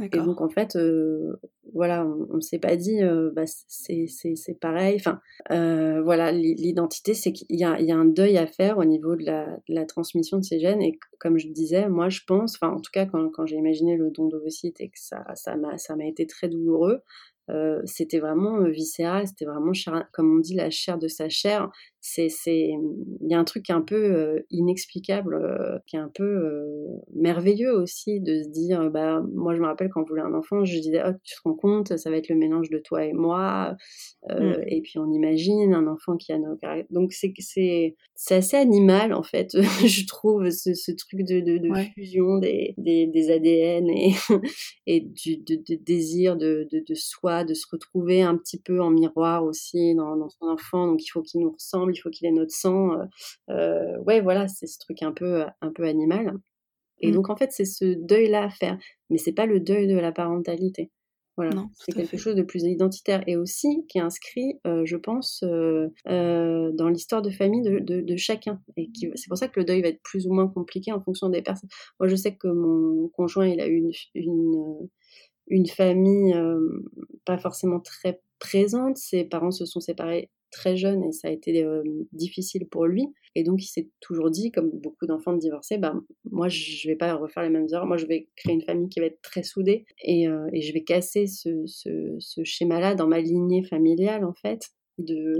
Et donc en fait, euh, voilà, on, ne s'est pas dit, euh, bah, c'est pareil. Enfin, euh, voilà, l'identité, c'est qu'il y, a un deuil à faire au niveau de la, transmission de ces gènes. Et comme je disais, moi, je pense, enfin, en tout cas, quand, j'ai imaginé le don d'ovocytes et que ça, ça m'a été très douloureux, c'était vraiment viscéral, c'était vraiment, comme on dit, la chair de sa chair. C'est, c'est, il y a un truc un peu euh, inexplicable, qui est un peu merveilleux aussi de se dire, bah, moi je me rappelle quand on voulait un enfant, je disais, oh, tu te rends compte, ça va être le mélange de toi et moi, mmh. et puis on imagine un enfant qui a nos Donc c'est, c'est, c'est assez animal en fait, [LAUGHS] je trouve, ce, ce truc de, de, de fusion des, des, des, ADN et, [LAUGHS] et du de, désir de, de, de soi de se retrouver un petit peu en miroir aussi dans, son enfant. Donc il faut qu'il nous ressemble, il faut qu'il ait notre sang. Euh, euh, ouais, voilà, c'est ce truc un peu, un peu animal. Et mmh. donc en fait, c'est ce deuil-là à faire, mais c'est pas le deuil de la parentalité. Voilà, c'est quelque chose de plus identitaire et aussi qui est inscrit, euh, je pense, dans l'histoire de famille de, chacun. Et c'est pour ça que le deuil va être plus ou moins compliqué en fonction des personnes. Moi, je sais que mon conjoint, il a eu une une famille pas forcément très présente. Ses parents se sont séparés très jeunes et ça a été difficile pour lui. Et donc il s'est toujours dit, comme beaucoup d'enfants divorcés, bah, moi je vais pas refaire les mêmes erreurs, moi je vais créer une famille qui va être très soudée et, et je vais casser ce, ce, ce schéma-là dans ma lignée familiale en fait. De,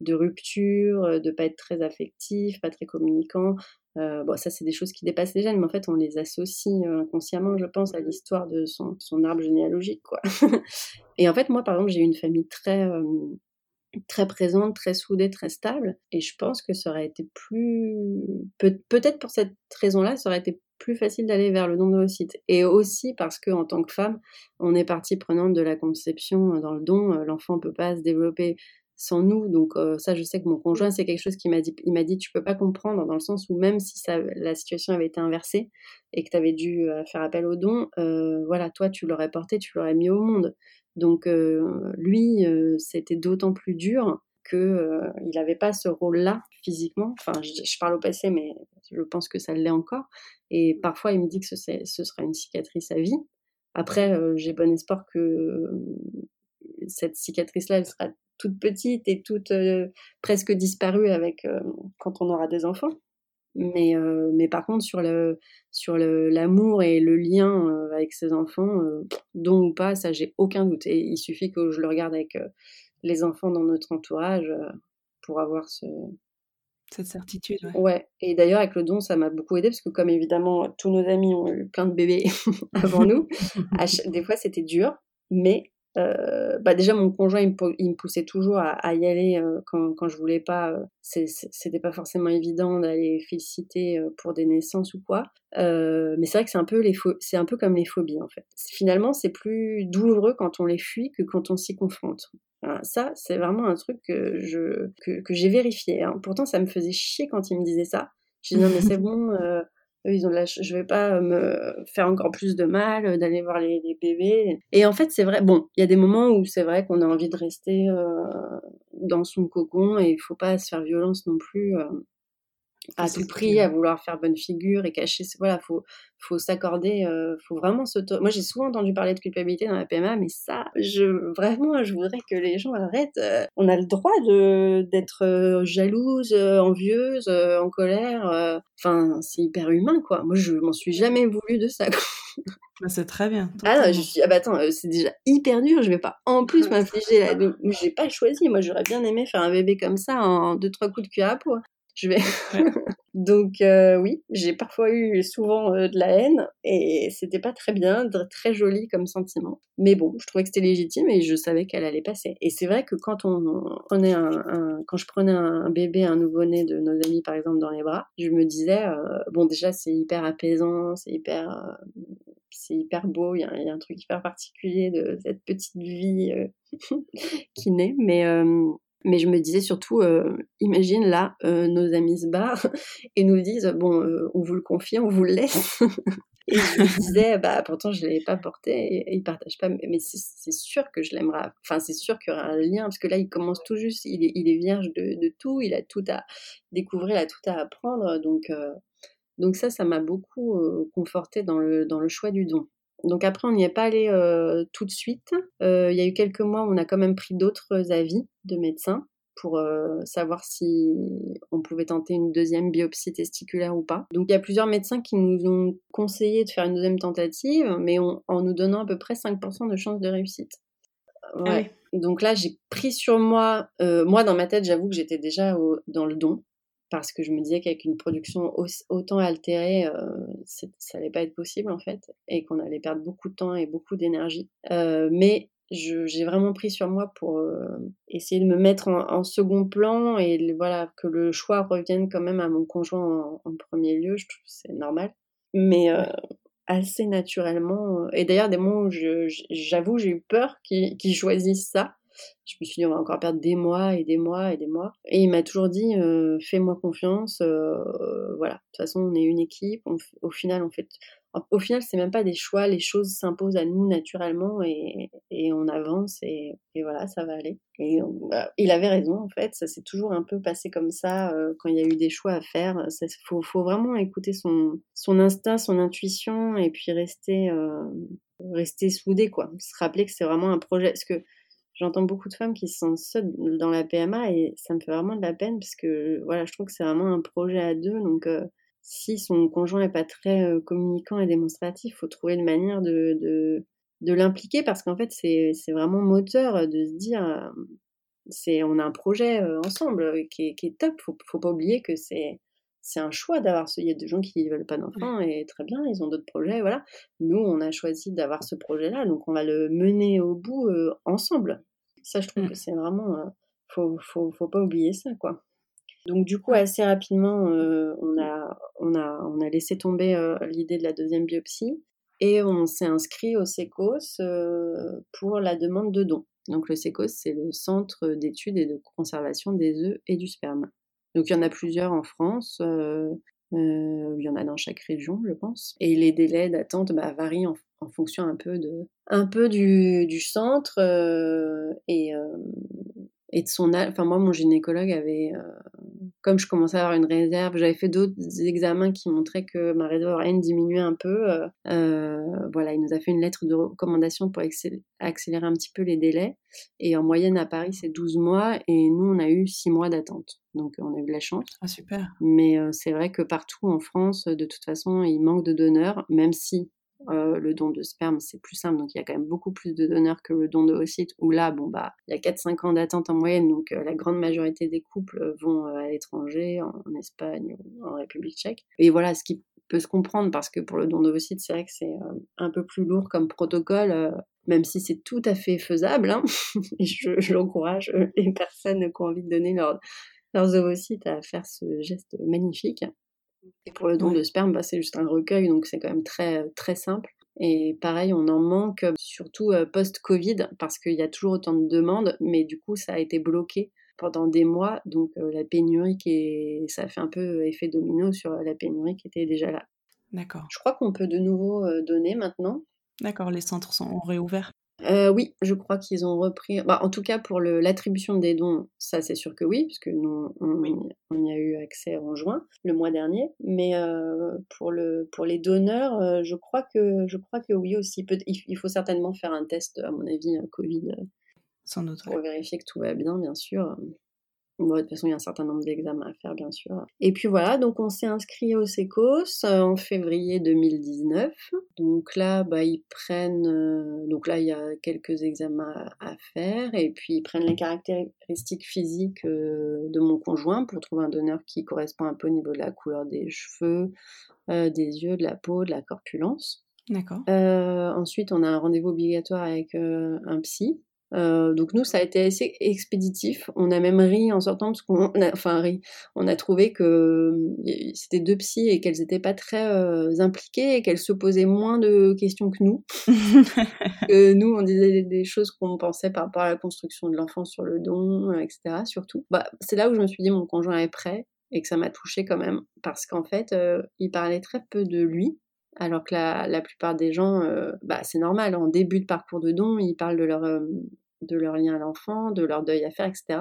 de rupture, de pas être très affectif, pas très communicant, euh, bon, ça, c'est des choses qui dépassent les gènes, mais en fait, on les associe euh, inconsciemment, je pense, à l'histoire de son, son, arbre généalogique, quoi. [LAUGHS] et en fait, moi, par exemple, j'ai une famille très, euh, très présente, très soudée, très stable, et je pense que ça aurait été plus, Peut- peut-être pour cette raison-là, ça aurait été plus facile d'aller vers le don de site. Et aussi parce que en tant que femme, on est partie prenante de la conception dans le don. L'enfant peut pas se développer sans nous. Donc ça, je sais que mon conjoint, c'est quelque chose qui m'a dit, il m'a dit, tu peux pas comprendre dans le sens où même si ça, la situation avait été inversée et que tu avais dû faire appel au don, voilà, toi, tu l'aurais porté, tu l'aurais mis au monde. Donc lui, c'était d'autant plus dur que il n'avait pas ce rôle-là physiquement. Enfin, je, parle au passé, mais je pense que ça l'est encore. Et parfois, il me dit que ce, ce sera une cicatrice à vie. Après, j'ai bon espoir que cette cicatrice-là, elle sera toute petite et toute euh, presque disparue avec euh, quand on aura des enfants. Mais, euh, mais par contre, sur le sur l'amour et le lien avec ses enfants, don ou pas, ça j'ai aucun doute. Et il suffit que je le regarde avec les enfants dans notre entourage pour avoir ce, cette certitude. Ouais. ouais. Et d'ailleurs, avec le don, ça m'a beaucoup aidé parce que, comme évidemment, tous nos amis ont eu plein de bébés [LAUGHS] avant nous, des fois c'était dur, mais euh, bah déjà mon conjoint il me, poussait toujours à, y aller euh, quand, quand je voulais pas euh, c'était pas forcément évident d'aller féliciter pour des naissances ou quoi. Mais c'est vrai que c'est un peu les c'est un peu comme les phobies en fait. Finalement c'est plus douloureux quand on les fuit que quand on s'y confronte. Ça c'est vraiment un truc que je que, que j'ai vérifié hein. pourtant ça me faisait chier quand il me disait ça. J'ai dit non mais c'est [LAUGHS] bon ils ont la je vais pas me faire encore plus de mal d'aller voir les, les, bébés. Et en fait, c'est vrai. Bon, il y a des moments où c'est vrai qu'on a envie de rester dans son cocon et il faut pas se faire violence non plus à tout prix à vouloir faire bonne figure et cacher voilà faut faut s'accorder euh, faut vraiment se moi j'ai souvent entendu parler de culpabilité dans la PMA mais ça je vraiment je voudrais que les gens arrêtent euh, on a le droit de d'être euh, jalouse envieuse en colère enfin c'est hyper humain quoi moi je m'en suis jamais voulu de ça bah, c'est très bien. Ah non, je suis ah bah attends, c'est déjà hyper dur, je vais pas en plus [LAUGHS] m'infliger là. J'ai pas choisi, moi j'aurais bien aimé faire un bébé comme ça en deux trois coups de cuir à peau. Je vais. [LAUGHS] Donc euh, oui, j'ai parfois eu souvent euh, de la haine et c'était pas très bien, très joli comme sentiment. Mais bon, je trouvais que c'était légitime et je savais qu'elle allait passer. Et c'est vrai que quand on prenait un, quand je prenais un bébé, un nouveau-né de nos amis par exemple dans les bras, je me disais euh, bon déjà c'est hyper apaisant, c'est hyper c'est hyper beau, il y, a un truc hyper particulier de cette petite vie [LAUGHS] qui naît, mais mais je me disais surtout, euh, imagine là, euh, nos amis se barrent [LAUGHS] et nous disent, bon, euh, on vous le confie, on vous le laisse. [LAUGHS] et je me disais, bah pourtant je ne l'avais pas porté et, il ne partage pas. Mais c'est sûr que je l'aimerai. Enfin, c'est sûr qu'il y aura un lien parce que là, il commence tout juste, il est, il est vierge de, de, tout, il a tout à découvrir, il a tout à apprendre. Donc, donc ça, ça m'a beaucoup conforté dans le, dans le choix du don. Donc après, on n'y est pas allé euh, tout de suite. Euh, il y a eu quelques mois où on a quand même pris d'autres avis de médecins pour euh, savoir si on pouvait tenter une deuxième biopsie testiculaire ou pas. Donc il y a plusieurs médecins qui nous ont conseillé de faire une deuxième tentative, mais en nous donnant à peu près 5% de chance de réussite. Ah. Donc là, j'ai pris sur moi, moi dans ma tête, j'avoue que j'étais déjà dans le don parce que je me disais qu'avec une production autant altérée, euh, ça allait pas être possible en fait, et qu'on allait perdre beaucoup de temps et beaucoup d'énergie. Euh, mais j'ai vraiment pris sur moi pour euh, essayer de me mettre en, second plan et voilà que le choix revienne quand même à mon conjoint en, premier lieu. Je trouve c'est normal, mais assez naturellement. Et d'ailleurs, des moments où j'avoue j'ai eu peur qu'ils choisissent ça je me suis dit, on va encore perdre des mois et des mois et des mois. Et il m'a toujours dit, euh, fais-moi confiance. Euh, voilà, de toute façon, on est une équipe. au final, on fait. Au final, c'est même pas des choix. Les choses s'imposent à nous naturellement et, on avance et, voilà, ça va aller. Et bah, il avait raison, en fait. Ça s'est toujours un peu passé comme ça euh, quand il y a eu des choix à faire. Il faut, faut, vraiment écouter son, son instinct, son intuition et puis rester rester soudé quoi se rappeler que c'est vraiment un projet parce que j'entends beaucoup de femmes qui se sentent seules dans la PMA et ça me fait vraiment de la peine parce que voilà, je trouve que c'est vraiment un projet à deux. Donc, euh, si son conjoint n'est pas très euh, communicant et démonstratif, il faut trouver une manière de, de, de l'impliquer parce qu'en fait, c'est vraiment moteur de se dire euh, c'est on a un projet ensemble qui est, qui est top. Faut, faut pas oublier que c'est c'est un choix d'avoir ce. Il y a des gens qui ne veulent pas d'enfants et très bien, ils ont d'autres projets, voilà. Nous, on a choisi d'avoir ce projet-là, donc on va le mener au bout euh, ensemble. Ça, je trouve mmh. que c'est vraiment. Euh, faut, faut, faut, pas oublier ça, quoi. Donc du coup, assez rapidement, euh, on, a, on, a, on a laissé tomber l'idée de la deuxième biopsie et on s'est inscrit au SECOS pour la demande de dons. Donc le SECOS, c'est le Centre d'études et de conservation des œufs et du sperme. Donc il y en a plusieurs en France. Euh, euh, il y en a dans chaque région, je pense. Et les délais d'attente bah, varient en, fonction un peu, de, un peu du, du centre euh, et, et de son. Enfin, moi, mon gynécologue avait, comme je commençais à avoir une réserve, j'avais fait d'autres examens qui montraient que ma réserve oréenne diminuait un peu. voilà, il nous a fait une lettre de recommandation pour accélérer un petit peu les délais. Et en moyenne, à Paris, c'est 12 mois. Et nous, on a eu 6 mois d'attente. Donc, on a eu de la chance. Ah, super. Mais c'est vrai que partout en France, de toute façon, il manque de donneurs, même si euh, le don de sperme, c'est plus simple, donc il y a quand même beaucoup plus de donneurs que le don de d'oocytes, où là, bon, bah, il y a 4-5 ans d'attente en moyenne, donc euh, la grande majorité des couples vont euh, à l'étranger, en, Espagne ou en République tchèque. Et voilà, ce qui peut se comprendre, parce que pour le don d'ovocytes, c'est vrai que c'est un peu plus lourd comme protocole, même si c'est tout à fait faisable, hein. [LAUGHS] je, j'encourage les personnes qui ont envie de donner leurs ovocytes à faire ce geste magnifique. Et pour le don de sperme, bah, c'est juste un recueil, donc c'est quand même très, très simple. Et pareil, on en manque, surtout euh, post-Covid, parce qu'il y a toujours autant de demandes, mais du coup, ça a été bloqué pendant des mois. Donc euh, la pénurie, qui est... ça a fait un peu effet domino sur la pénurie qui était déjà là. D'accord. Je crois qu'on peut de nouveau donner maintenant. D'accord, les centres sont réouverts. Euh, oui, je crois qu'ils ont repris. Bah, en tout cas, pour l'attribution des dons, ça c'est sûr que oui, puisque nous on, on, y a eu accès en juin, le mois dernier. Mais euh, pour le pour les donneurs, euh, je crois que je crois que oui aussi. Peut il faut certainement faire un test, à mon avis, Covid, sans doute, pour vérifier que tout va bien, bien sûr. Bon, de toute façon, il y a un certain nombre d'examens à faire, bien sûr. Et puis voilà, donc on s'est inscrit au SECOS euh, en février 2019. Donc là, bah, ils prennent. Euh, donc là, il y a quelques examens à faire. Et puis, ils prennent les caractéristiques physiques euh, de mon conjoint pour trouver un donneur qui correspond un peu au niveau de la couleur des cheveux, des yeux, de la peau, de la corpulence. D'accord. ensuite, on a un rendez-vous obligatoire avec un psy euh, donc nous, ça a été assez expéditif. On a même ri en sortant parce qu'on a, enfin ri. On a trouvé que euh, c'était deux psys et qu'elles n'étaient pas très euh, impliquées et qu'elles se posaient moins de questions que nous. [LAUGHS] que nous, on disait des choses qu'on pensait par rapport à la construction de l'enfant sur le don, etc. Surtout. Bah, c'est là où je me suis dit mon conjoint est prêt et que ça m'a touché quand même parce qu'en fait, il parlait très peu de lui alors que la, plupart des gens, euh, bah, c'est normal, en début de parcours de don, ils parlent de leur, euh, de leur lien à l'enfant, de leur deuil à faire, etc.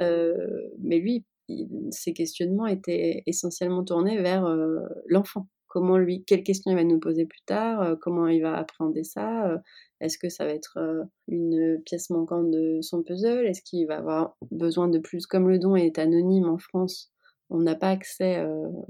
Euh, mais lui, ses questionnements étaient essentiellement tournés vers l'enfant. Comment lui, quelles questions il va nous poser plus tard, comment il va appréhender ça, est-ce que ça va être une pièce manquante de son puzzle, est-ce qu'il va avoir besoin de plus, comme le don est anonyme en France, on n'a pas accès, on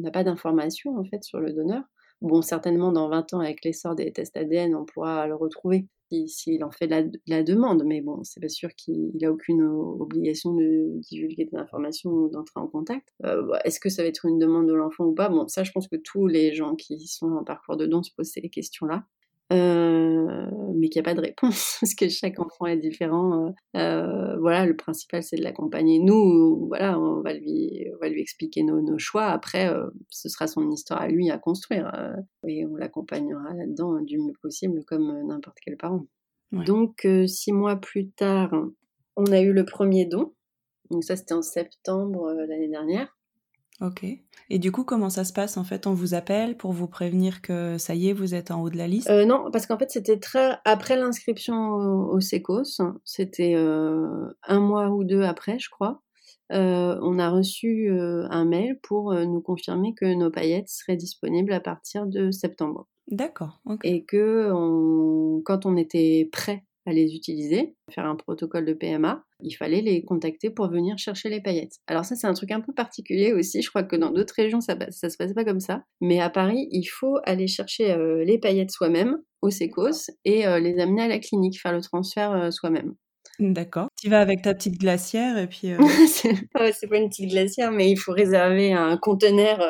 n'a pas d'informations en fait sur le donneur. Bon, certainement dans 20 ans, avec l'essor des tests ADN, on pourra le retrouver s'il en fait la, demande, mais bon, c'est pas sûr qu'il n'a aucune obligation de divulguer des informations ou d'entrer en contact. Euh, est-ce que ça va être une demande de l'enfant ou pas? Bon, ça, je pense que tous les gens qui sont en parcours de don se posent ces questions-là. Euh, mais qu'il n'y a pas de réponse [LAUGHS] parce que chaque enfant est différent. Euh, euh, voilà, le principal c'est de l'accompagner. Nous, voilà, on va lui, on va lui expliquer nos, nos choix. Après, ce sera son histoire à lui à construire et on l'accompagnera là-dedans du mieux possible, comme n'importe quel parent. Donc, six mois plus tard, on a eu le premier don. Donc ça, c'était en septembre l'année dernière. Ok. Et du coup, comment ça se passe En fait, on vous appelle pour vous prévenir que ça y est, vous êtes en haut de la liste? Euh, Non, parce qu'en fait, c'était très après l'inscription au, SECOS. C'était euh, un mois ou deux après, je crois. Euh, on a reçu un mail pour nous confirmer que nos paillettes seraient disponibles à partir de septembre. D'accord. Et que quand on était prêt à les utiliser, faire un protocole de PMA, il fallait les contacter pour venir chercher les paillettes. Alors ça c'est un truc un peu particulier aussi, je crois que dans d'autres régions ça, ça se passe pas comme ça, mais à Paris il faut aller chercher euh, les paillettes soi-même au SECOS et euh, les amener à la clinique, faire le transfert euh, soi-même. D'accord. Tu vas avec ta petite glacière et puis. [LAUGHS] c'est pas une petite glacière, mais il faut réserver un conteneur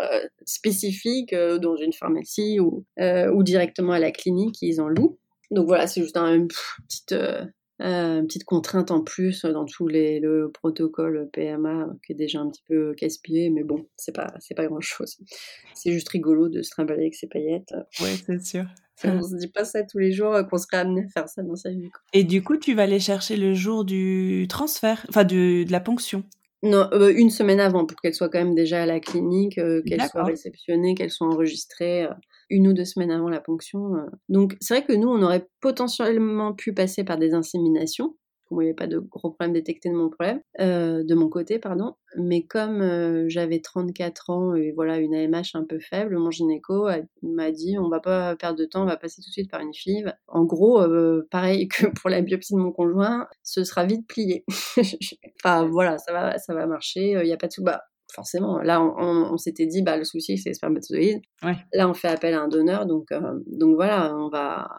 spécifique dans une pharmacie ou, ou directement à la clinique, ils en louent. Donc voilà, c'est juste une petite, euh, euh, petite contrainte en plus dans tous les le protocole PMA qui est déjà un petit peu casse-pied, mais bon, c'est pas c'est pas grand chose. C'est juste rigolo de se trimballer avec ses paillettes. Ouais, c'est sûr. On se dit pas ça tous les jours qu'on serait amené à faire ça dans sa vie. Et du coup, tu vas aller chercher le jour du transfert, enfin de, de la ponction? Non, euh, une semaine avant pour qu'elle soit quand même déjà à la clinique, qu'elle soit réceptionnée, qu'elle soit enregistrée une ou deux semaines avant la ponction. Euh. Donc c'est vrai que nous, on aurait potentiellement pu passer par des inséminations. Il n'y avait pas de gros problèmes détectés de mon problème, euh, de mon côté, pardon. Mais comme euh, j'avais 34 ans et voilà une AMH un peu faible, mon gynéco m'a dit on va pas perdre de temps, on va passer tout de suite par une FIV. En gros, pareil [LAUGHS] que pour la biopsie de mon conjoint, ce sera vite plié. [LAUGHS] enfin voilà, ça va, ça va marcher. Il n'y a pas de tout. Bah, forcément. Là, on, s'était dit, bah, le souci, c'est les spermatozoïdes. Là, on fait appel à un donneur, donc, euh, donc voilà, on va,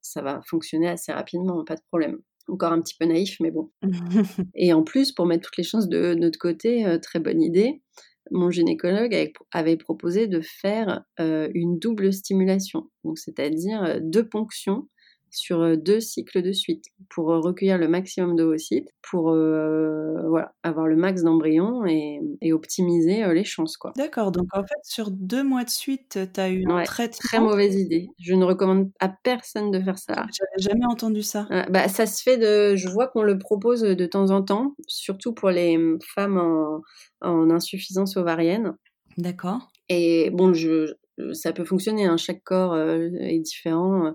ça va fonctionner assez rapidement, pas de problème. Encore un petit peu naïf, mais bon. [LAUGHS] Et en plus, pour mettre toutes les chances de notre côté, euh, très bonne idée, mon gynécologue avait, proposé de faire euh, une double stimulation, donc c'est-à-dire deux ponctions sur deux cycles de suite pour recueillir le maximum d'ovocytes, pour voilà, avoir le max d'embryons et, optimiser les chances. quoi. D'accord, donc en fait, sur deux mois de suite, tu as eu une très très mauvaise idée. Je ne recommande à personne de faire ça. J'avais jamais entendu ça. bah, ça se fait de. Je vois qu'on le propose de temps en temps, surtout pour les femmes en, en insuffisance ovarienne. D'accord. Et bon, je, ça peut fonctionner, hein, chaque corps est différent.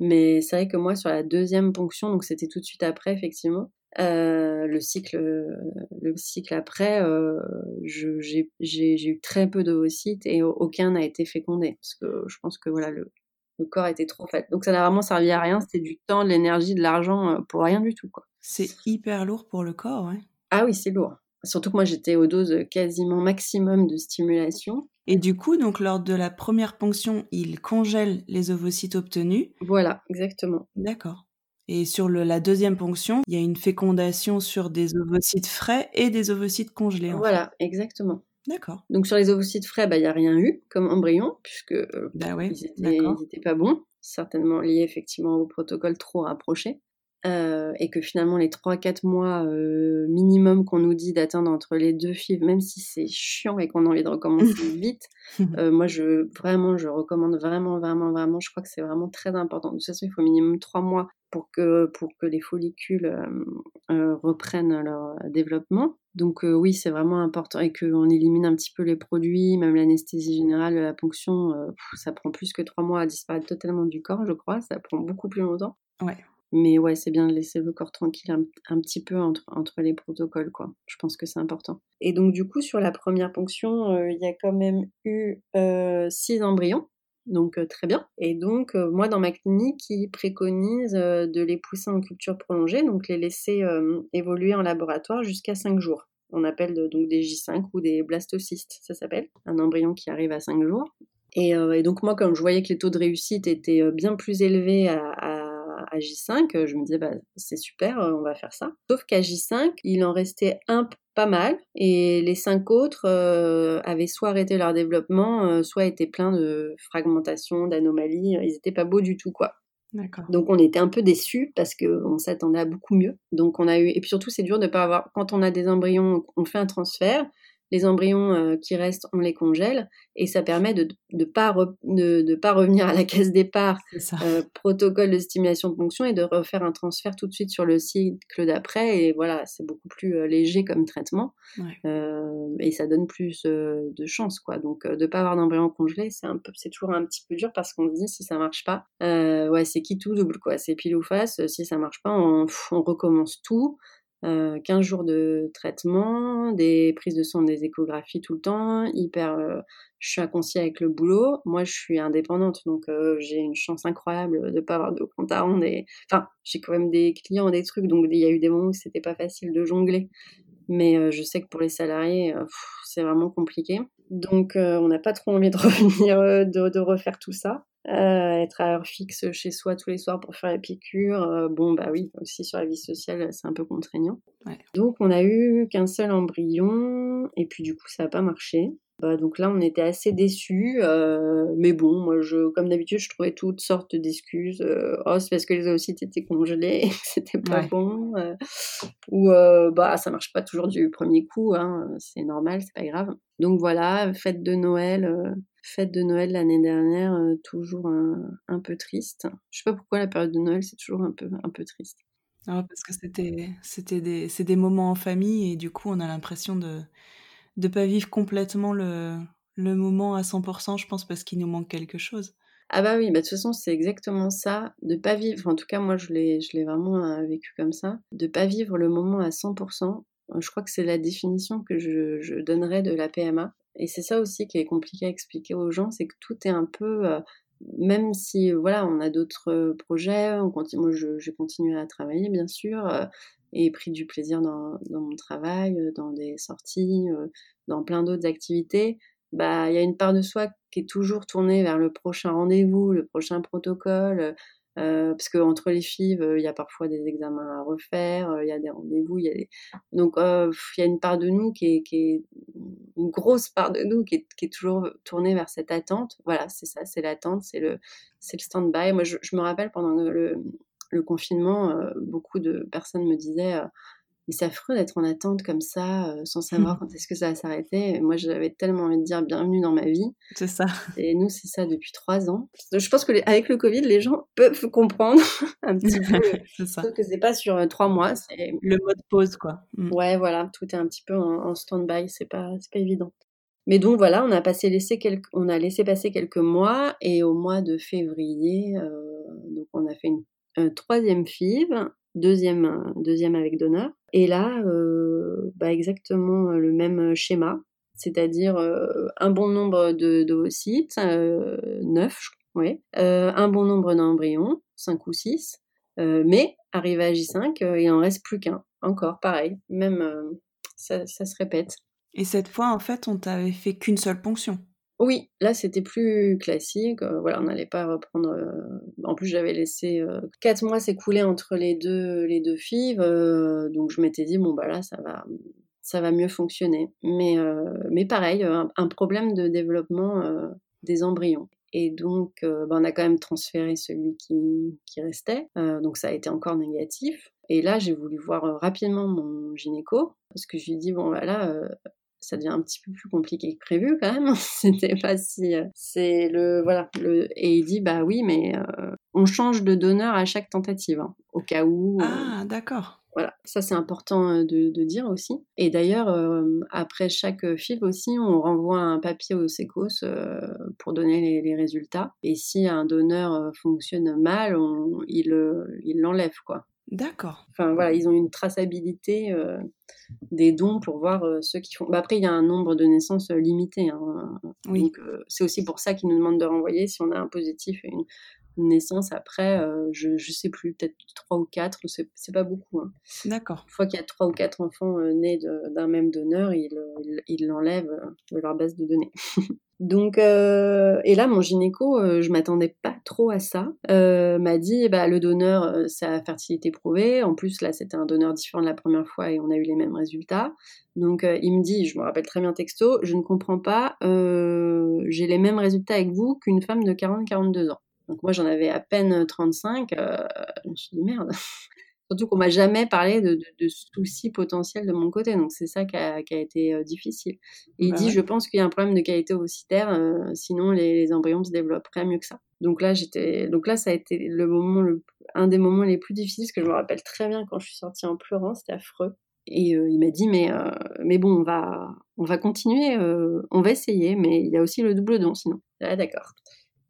Mais c'est vrai que moi, sur la deuxième ponction, donc c'était tout de suite après, effectivement, euh, le cycle, le cycle après, euh, j'ai eu très peu d'ovocytes et aucun n'a été fécondé parce que je pense que voilà le, le corps était trop fait. Donc ça n'a vraiment servi à rien. C'était du temps, de l'énergie, de l'argent euh, pour rien du tout quoi. C'est hyper lourd pour le corps, ouais. Ah oui, c'est lourd. Surtout que moi j'étais aux doses quasiment maximum de stimulation. Et du coup, donc lors de la première ponction, il congèle les ovocytes obtenus. Voilà, exactement. D'accord. Et sur le, la deuxième ponction, il y a une fécondation sur des ovocytes frais et des ovocytes congelés. Voilà, exactement. D'accord. Donc sur les ovocytes frais, bah, il n'y a rien eu comme embryon, puisque euh, bah ouais, ils n'étaient pas bons, certainement liés effectivement au protocole trop rapproché. Euh, et que finalement les 3-4 mois euh, minimum qu'on nous dit d'attendre entre les deux FIV, même si c'est chiant et qu'on a envie de recommencer [LAUGHS] vite, euh, moi je vraiment je recommande vraiment vraiment vraiment, je crois que c'est vraiment très important. De toute façon il faut minimum 3 mois pour que, pour que les follicules reprennent leur développement. Donc oui, c'est vraiment important et qu'on élimine un petit peu les produits, même l'anesthésie générale, la ponction, ça prend plus que trois mois à disparaître totalement du corps, je crois. Ça prend beaucoup plus longtemps. Ouais. Mais ouais, c'est bien de laisser le corps tranquille un, petit peu entre, les protocoles, quoi. Je pense que c'est important. Et donc, du coup, sur la première ponction, euh, il y a quand même eu euh, six embryons. Donc, euh, très bien. Et donc, moi, dans ma clinique, ils préconisent de les pousser en culture prolongée, donc les laisser évoluer en laboratoire jusqu'à cinq jours. On appelle donc des J5 ou des blastocystes, ça s'appelle. Un embryon qui arrive à cinq jours. Et, donc, moi, comme je voyais que les taux de réussite étaient bien plus élevés à J5, euh, je me disais, bah, c'est super, euh, on va faire ça. Sauf qu'à J5, il en restait un pas mal, et les cinq autres euh, avaient soit arrêté leur développement, soit étaient pleins de fragmentation, d'anomalies, ils étaient pas beaux du tout, quoi. Donc on était un peu déçus parce qu'on s'attendait à beaucoup mieux. Donc on a eu et puis surtout c'est dur de pas avoir quand on a des embryons, on fait un transfert, les embryons euh, qui restent, on les congèle et ça permet de ne pas, de, pas revenir à la caisse départ, euh, protocole de stimulation de fonction et de refaire un transfert tout de suite sur le cycle d'après. Et voilà, c'est beaucoup plus euh, léger comme traitement et ça donne plus de chance. Quoi. Donc, de ne pas avoir d'embryon congelé, c'est, un peu, c'est toujours un petit peu dur parce qu'on se dit si ça marche pas, ouais, c'est qui tout double. Quoi. C'est pile ou face. Si ça marche pas, on recommence tout. 15 euh, jours de traitement, des prises de sang, des échographies tout le temps, hyper, euh, je suis inconscient avec le boulot. Moi, je suis indépendante, donc euh, j'ai une chance incroyable de pas avoir de compte à rendre. Enfin, j'ai quand même des clients, des trucs, donc il y a eu des moments où c'était pas facile de jongler. Mais je sais que pour les salariés, c'est vraiment compliqué. Donc, on n'a pas trop envie de [LAUGHS] revenir, de refaire tout ça. Euh, être à heure fixe chez soi tous les soirs pour faire la piqûre, euh, bon bah oui, aussi sur la vie sociale, c'est un peu contraignant. Donc on a eu qu'un seul embryon, et puis du coup ça n'a pas marché. Bah, donc là, on était assez déçus, euh, mais bon, moi, je, comme d'habitude, je trouvais toutes sortes d'excuses. oh, c'est parce que les oocytes étaient congelés, [LAUGHS] que c'était pas bon, ou bah ça marche pas toujours du premier coup, hein, c'est normal, c'est pas grave. Donc voilà, fête de Noël, fête de Noël l'année dernière, euh, toujours un, peu triste. Je sais pas pourquoi la période de Noël, c'est toujours un peu, un peu triste. Ah, parce que c'était, c'était des, c'est des moments en famille et du coup, on a l'impression de ne pas vivre complètement le, le moment à 100%, je pense, parce qu'il nous manque quelque chose. Ah bah oui, bah de toute façon, c'est exactement ça, de pas vivre, en tout cas moi je l'ai, vraiment euh, vécu comme ça, de pas vivre le moment à 100%. Je crois que c'est la définition que je, je donnerais de la PMA. Et c'est ça aussi qui est compliqué à expliquer aux gens, c'est que tout est un peu, euh, même si voilà, on a d'autres projets, on continue, moi j'ai continué à travailler bien sûr, euh, et pris du plaisir dans, mon travail, euh, dans des sorties, dans plein d'autres activités. Bah, il y a une part de soi qui est toujours tournée vers le prochain rendez-vous, le prochain protocole, euh, parce qu'entre les FIV, il y a parfois des examens à refaire, il y a des rendez-vous, il y a donc il y a une part de nous qui est, qui est une grosse part de nous qui est, qui est, toujours tournée vers cette attente. Voilà, c'est ça, c'est l'attente, c'est le, c'est le stand-by. Moi, je, me rappelle pendant le, le confinement, beaucoup de personnes me disaient mais c'est affreux d'être en attente comme ça, euh, sans savoir quand est-ce que ça va s'arrêter. Moi, j'avais tellement envie de dire bienvenue dans ma vie. C'est ça. Et nous, c'est ça depuis trois ans. Je pense que avec le Covid, les gens peuvent comprendre [LAUGHS] un petit peu. [LAUGHS] c'est ça. que c'est pas sur euh, trois mois. Le mode pause, quoi. Mm. Ouais, voilà. Tout est un petit peu en, stand-by. C'est pas, pas évident. Mais donc voilà, on a, passé laissé quelques, on a laissé passer quelques mois et au mois de février, donc on a fait une, un troisième FIV, deuxième, deuxième avec donneur. Et là, bah exactement le même schéma, c'est-à-dire un bon nombre de, d'ovocytes, neuf, oui, un bon nombre d'embryons, 5 ou 6, mais arrivé à J5, il en reste plus qu'un. Encore, pareil, même ça, ça, se répète. Et cette fois, en fait, on t'avait fait qu'une seule ponction Oui, là, c'était plus classique. voilà, on n'allait pas reprendre. En plus, j'avais laissé 4 mois s'écouler entre les deux, les deux fives, donc je m'étais dit, bon, bah là, ça va ça va mieux fonctionner. Mais, mais pareil, un, problème de développement des embryons. Et donc, bah, on a quand même transféré celui qui, qui restait. donc, ça a été encore négatif. Et là, j'ai voulu voir rapidement mon gynéco, parce que je lui ai dit, bon, voilà, ça devient un petit peu plus compliqué que prévu quand même. [LAUGHS] C'était pas si. c'est le. Voilà. Le, et il dit, bah oui, mais on change de donneur à chaque tentative, hein, au cas où. Ah, d'accord. Voilà, ça c'est important de, dire aussi. Et d'ailleurs, après chaque FIV aussi, on renvoie un papier au SECOS pour donner les, résultats. Et si un donneur fonctionne mal, on, il l'enlève, quoi. D'accord. Enfin voilà, ils ont une traçabilité des dons pour voir ceux qui font. Bah, après, il y a un nombre de naissances limité. Hein, oui. Donc c'est aussi pour ça qu'ils nous demandent de renvoyer si on a un positif et une, naissance après, euh, je ne sais plus, peut-être trois ou quatre, c'est, c'est pas beaucoup. Hein. D'accord. Une fois qu'il y a trois ou quatre enfants euh, nés d'un même donneur, ils il, il l'enlèvent euh, de leur base de données. [LAUGHS] Donc, et là, mon gynéco, je m'attendais pas trop à ça. m'a dit, bah, le donneur, sa fertilité prouvée. En plus, là, c'était un donneur différent de la première fois et on a eu les mêmes résultats. Donc, il me dit, je me rappelle très bien texto, je ne comprends pas, j'ai les mêmes résultats avec vous qu'une femme de 40-42 ans. Donc moi, j'en avais à peine 35. Euh, je me suis dit, merde. [LAUGHS] Surtout qu'on m'a jamais parlé de, de, soucis potentiels de mon côté. Donc c'est ça qui a, été euh, difficile. Et il bah dit, je pense qu'il y a un problème de qualité ovocytaire, euh, sinon les, embryons se développeraient mieux que ça. Donc là, j'étais, donc là, ça a été le moment, le... un des moments les plus difficiles, parce que je me rappelle très bien quand je suis sortie en pleurant, c'était affreux. Et il m'a dit, mais, mais bon, on va, on va continuer, on va essayer, mais il y a aussi le double don sinon. Ah, d'accord.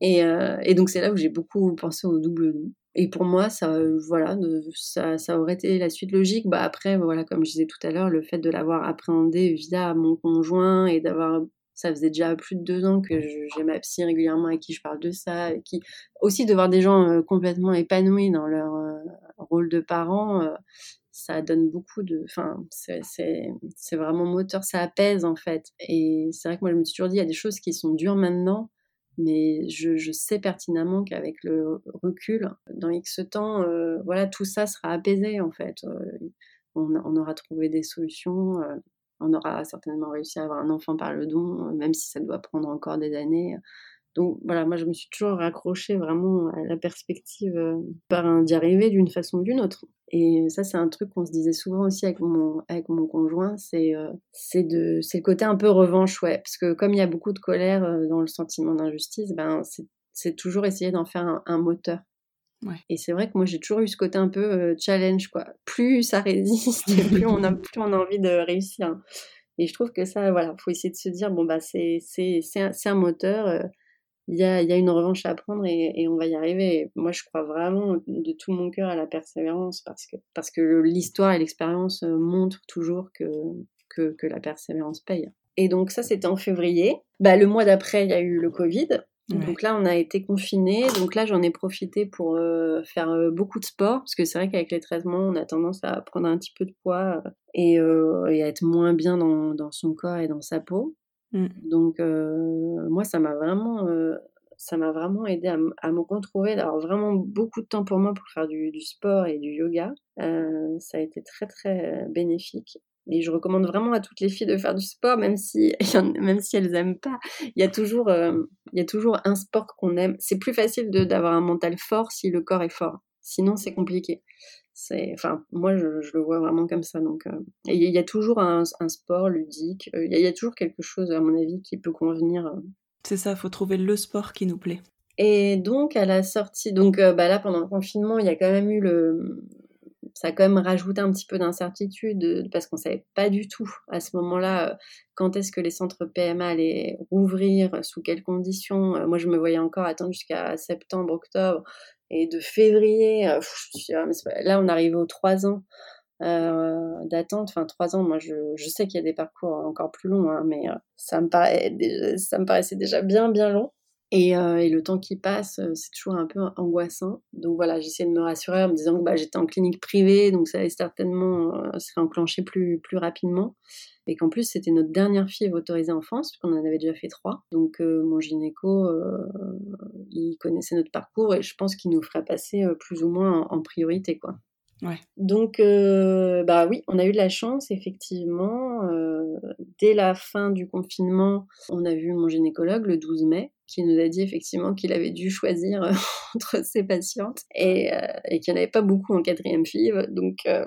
Et, euh, et donc c'est là où j'ai beaucoup pensé au double don. Et pour moi, ça, voilà, ça, aurait été la suite logique. Bah après, voilà, comme je disais tout à l'heure, le fait de l'avoir appréhendé via mon conjoint et d'avoir ça faisait déjà plus de deux ans que j'ai ma psy régulièrement à qui je parle de ça, qui aussi de voir des gens euh, complètement épanouis dans leur euh, rôle de parents, ça donne beaucoup de, enfin c'est vraiment moteur, ça apaise en fait. Et c'est vrai que moi je me suis toujours dit il y a des choses qui sont dures maintenant, mais je, sais pertinemment qu'avec le recul, dans X temps, euh, voilà, tout ça sera apaisé en fait. Euh, on, aura trouvé des solutions, euh, on aura certainement réussi à avoir un enfant par le don, même si ça doit prendre encore des années. Donc voilà, moi je me suis toujours raccrochée vraiment à la perspective par d'y arriver d'une façon ou d'une autre. Et ça c'est un truc qu'on se disait souvent aussi avec mon, avec mon conjoint, c'est de c'est le côté un peu revanche, ouais, parce que comme il y a beaucoup de colère dans le sentiment d'injustice, ben c'est toujours essayer d'en faire un, moteur. Ouais. Et c'est vrai que moi j'ai toujours eu ce côté un peu challenge quoi. Plus ça résiste, [LAUGHS] plus on a plus on a envie de réussir. Et je trouve que ça, voilà, faut essayer de se dire bon bah c'est c'est c'est un, un, moteur il y a, y a, une revanche à prendre et, et, on va y arriver. moi, je crois vraiment de tout mon cœur à la persévérance parce que, parce que l'histoire et l'expérience euh, montrent toujours que, que, que, la persévérance paye. Et donc ça, c'était en février. Bah, le mois d'après, il y a eu le Covid. Donc là, on a été confinés. Donc là, j'en ai profité pour euh, faire euh, beaucoup de sport parce que c'est vrai qu'avec les traitements, on a tendance à prendre un petit peu de poids et, et à être moins bien dans, dans son corps et dans sa peau. Mmh. Donc moi, ça m'a vraiment, m'a vraiment aidé à, me retrouver, d'avoir vraiment beaucoup de temps pour moi pour faire du, sport et du yoga. ça a été très très bénéfique. Et je recommande vraiment à toutes les filles de faire du sport, même si, [LAUGHS] même si elles aiment pas. Il y a toujours, il y a toujours un sport qu'on aime. C'est plus facile d'avoir un mental fort si le corps est fort. Sinon, c'est compliqué c'est enfin moi je, le vois vraiment comme ça donc euh, il y, a toujours un, sport ludique euh, il y, a toujours quelque chose à mon avis qui peut convenir euh. c'est ça faut trouver le sport qui nous plaît et donc à la sortie donc bah là pendant le confinement il y a quand même eu le ça a quand même rajouté un petit peu d'incertitude parce qu'on savait pas du tout à ce moment-là quand est-ce que les centres PMA allaient rouvrir, sous quelles conditions. Moi, je me voyais encore attendre jusqu'à septembre, octobre, et de février, ah, là, on arrive aux trois ans. d'attente, enfin trois ans, moi je, sais qu'il y a des parcours encore plus longs, hein, mais me paraît, ça me paraissait déjà bien bien long. Euh, et, le temps qui passe, euh, c'est toujours un peu angoissant. Donc voilà, j'essaie de me rassurer en me disant que bah, j'étais en clinique privée, donc ça allait certainement euh, se enclencher plus, plus rapidement. Et qu'en plus, c'était notre dernière fille autorisée en France, puisqu'on en avait déjà fait trois. Donc mon gynéco, il connaissait notre parcours et je pense qu'il nous ferait passer plus ou moins en, priorité. quoi. Donc, bah oui, on a eu de la chance, effectivement. dès la fin du confinement, on a vu mon gynécologue le 12 mai qui nous a dit effectivement qu'il avait dû choisir euh, [LAUGHS] entre ses patientes et, euh, et qu'il n'y en avait pas beaucoup en quatrième FIV. Donc euh,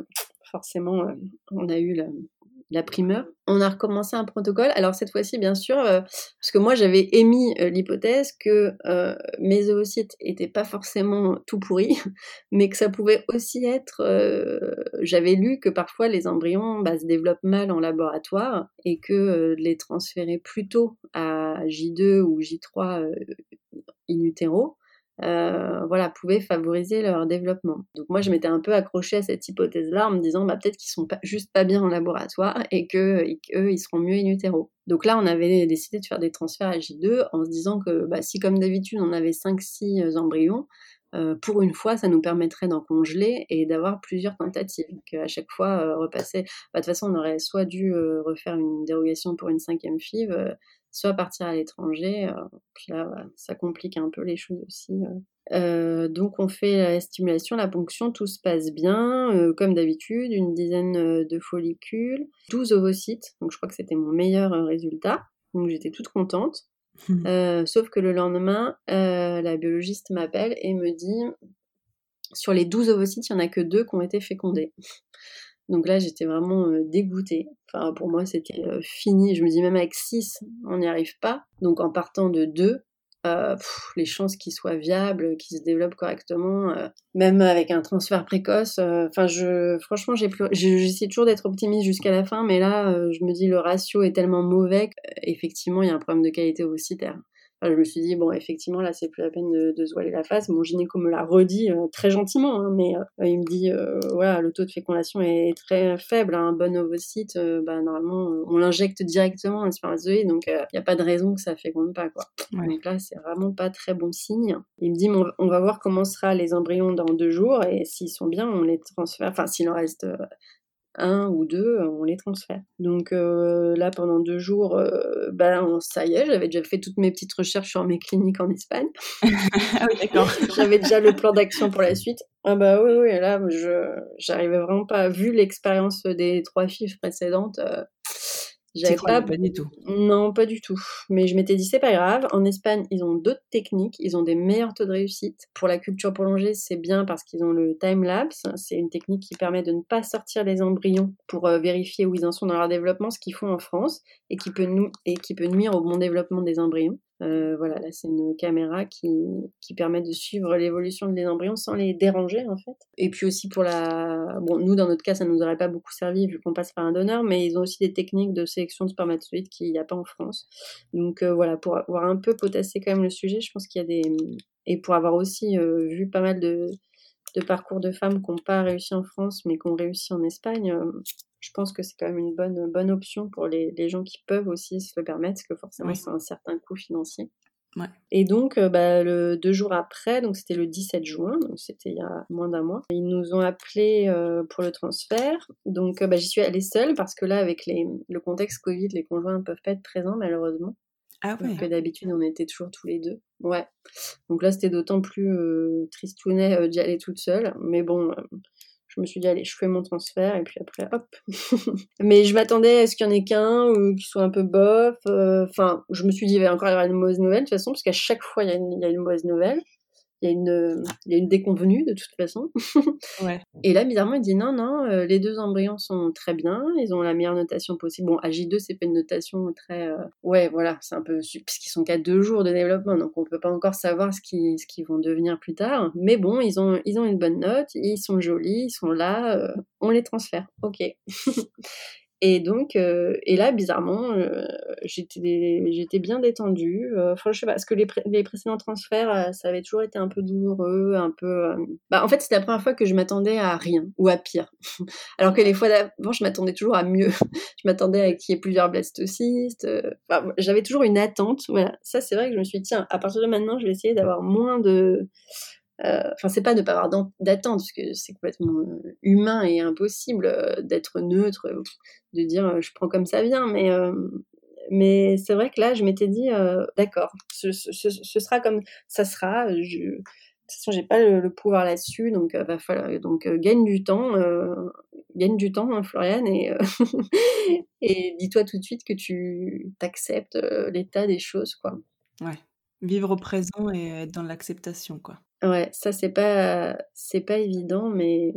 forcément, on a eu la, la primeur. On a recommencé un protocole. Alors cette fois-ci, bien sûr, parce que moi j'avais émis l'hypothèse que mes oocytes étaient pas forcément tout pourris, [LAUGHS] mais que ça pouvait aussi être. j'avais lu que parfois les embryons bah, se développent mal en laboratoire et que les transférer plutôt à J2 ou J3 in utero, euh, voilà, pouvaient favoriser leur développement. Donc moi, je m'étais un peu accrochée à cette hypothèse-là en me disant, bah, peut-être qu'ils sont pas, juste pas bien en laboratoire et qu'eux, ils seront mieux in utero. Donc là, on avait décidé de faire des transferts à J2 en se disant que bah, si, comme d'habitude, on avait 5-6 euh, embryons, euh, pour une fois, ça nous permettrait d'en congeler et d'avoir plusieurs tentatives. Donc à chaque fois, repasser. Bah, de toute façon, on aurait soit dû refaire une dérogation pour une cinquième FIV, soit partir à l'étranger. Euh, puis là, ça complique un peu les choses aussi. Euh. Euh, donc on fait la stimulation, la ponction, tout se passe bien, comme d'habitude, une dizaine de follicules, 12 ovocytes, donc je crois que c'était mon meilleur résultat, donc j'étais toute contente. Mmh. sauf que le lendemain, la biologiste m'appelle et me dit, sur les 12 ovocytes, il n'y en a que deux qui ont été fécondés. Donc là, j'étais vraiment euh, dégoûtée. Enfin, pour moi, c'était euh, fini. Je me dis, même avec 6, on n'y arrive pas. Donc en partant de 2, euh, les chances qu'ils soient viables, qu'ils se développent correctement, même avec un transfert précoce. Enfin, je, franchement, j'ai j'essaie toujours d'être optimiste jusqu'à la fin, mais là, je me dis le ratio est tellement mauvais qu'effectivement, il y a un problème de qualité ovocytaire je me suis dit, bon, effectivement, là, c'est plus la peine de, se voiler la face. Mon gynéco me l'a redit euh, très gentiment, hein, mais euh, il me dit, euh, voilà, le taux de fécondation est très faible. Un bon ovocyte, bah, normalement, on l'injecte directement un spermatozoïde, donc il n'y a pas de raison que ça féconde pas, quoi. Donc là, c'est vraiment pas très bon signe. Il me dit, on va voir comment sera les embryons dans deux jours, et s'ils sont bien, on les transfère. Enfin, s'il en reste un ou deux, euh, on les transfère. Donc euh, là, pendant deux jours, euh, ben, ça y est, j'avais déjà fait toutes mes petites recherches sur mes cliniques en Espagne. ah [LAUGHS] oui, d'accord. [LAUGHS] j'avais déjà le plan d'action pour la suite. Ah bah oui, oui, là, je j'arrivais vraiment pas, vu l'expérience des trois filles précédentes, j'avais pas... pas du tout. Non, pas du tout. Mais je m'étais dit, c'est pas grave. En Espagne, ils ont d'autres techniques. Ils ont des meilleurs taux de réussite. Pour la culture prolongée, c'est bien parce qu'ils ont le time-lapse. C'est une technique qui permet de ne pas sortir les embryons pour euh, vérifier où ils en sont dans leur développement, ce qu'ils font en France, et qui peut, nous, et qui peut nuire au bon développement des embryons. Euh, voilà, là c'est une caméra qui, qui permet de suivre l'évolution des embryons sans les déranger en fait. Et puis aussi pour la... Bon, nous dans notre cas ça nous aurait pas beaucoup servi vu qu'on passe par un donneur, mais ils ont aussi des techniques de sélection de spermatozoïdes qu'il n'y a pas en France. Donc euh, voilà, pour avoir un peu potassé quand même le sujet, je pense qu'il y a des... Et pour avoir aussi euh, vu pas mal de, de parcours de femmes qui n'ont pas réussi en France mais qui ont réussi en Espagne, je pense que c'est quand même une bonne, bonne option pour les, les, gens qui peuvent aussi se le permettre, parce que forcément, c'est un certain coût financier. Ouais. Et donc, euh, bah, le, deux jours après, donc c'était le 17 juin, donc c'était il y a moins d'un mois, ils nous ont appelé euh, pour le transfert. Donc, euh, bah, j'y suis allée seule parce que là, avec les, le contexte Covid, les conjoints ne peuvent pas être présents malheureusement. Ah ouais. que d'habitude, on était toujours tous les deux. Ouais. Donc là, c'était d'autant plus tristounet d'y aller toute seule. Mais bon, je me suis dit, allez, je fais mon transfert et puis après, hop. [LAUGHS] Mais je m'attendais à ce qu'il y en ait qu'un ou qu'il soit un peu bof. Euh, enfin, je me suis dit, il va encore y avoir une mauvaise nouvelle de toute façon, parce qu'à chaque fois, il y, a une, mauvaise nouvelle. Il y, a une, il y a une déconvenue de toute façon. [LAUGHS] Ouais. Et là, bizarrement, il dit non, non, euh, les deux embryons sont très bien, ils ont la meilleure notation possible. Bon, à J2, c'est pas une notation très. euh, Ouais, voilà, c'est un peu. Puisqu'ils sont qu'à deux jours de développement, donc on peut pas encore savoir ce qu'ils ce qu'ils vont devenir plus tard. Mais bon, ils ont, ils ont une bonne note, ils sont jolis, ils sont là, euh, on les transfère. Ok. [LAUGHS] Et donc, euh, et là, bizarrement, euh, j'étais, bien détendue. Euh, Enfin, je sais pas, parce que les, les précédents transferts, euh, ça avait toujours été un peu douloureux, un peu. euh, Bah, en fait, c'était la première fois que je m'attendais à rien ou à pire. [LAUGHS] Alors que les fois d'avant, je m'attendais toujours à mieux. [LAUGHS] je m'attendais à qu'il y ait plusieurs blastocystes. Enfin, j'avais toujours une attente. Voilà, ça, c'est vrai que je me suis dit, tiens, à partir de maintenant, je vais essayer d'avoir moins de. Euh, Enfin, c'est pas ne pas avoir d'attente, parce que c'est complètement euh, humain et impossible euh, d'être neutre, de dire je prends comme ça vient, mais mais c'est vrai que là, je m'étais dit d'accord, ce, sera comme ça sera. De toute façon, j'ai pas le, pouvoir là-dessus, donc euh, va falloir donc gagne du temps, gagne du temps, hein, Floriane, et [LAUGHS] et dis-toi tout de suite que tu t'acceptes l'état des choses, quoi. Ouais. Vivre au présent et être dans l'acceptation, quoi. Ouais, ça c'est pas c'est pas évident, mais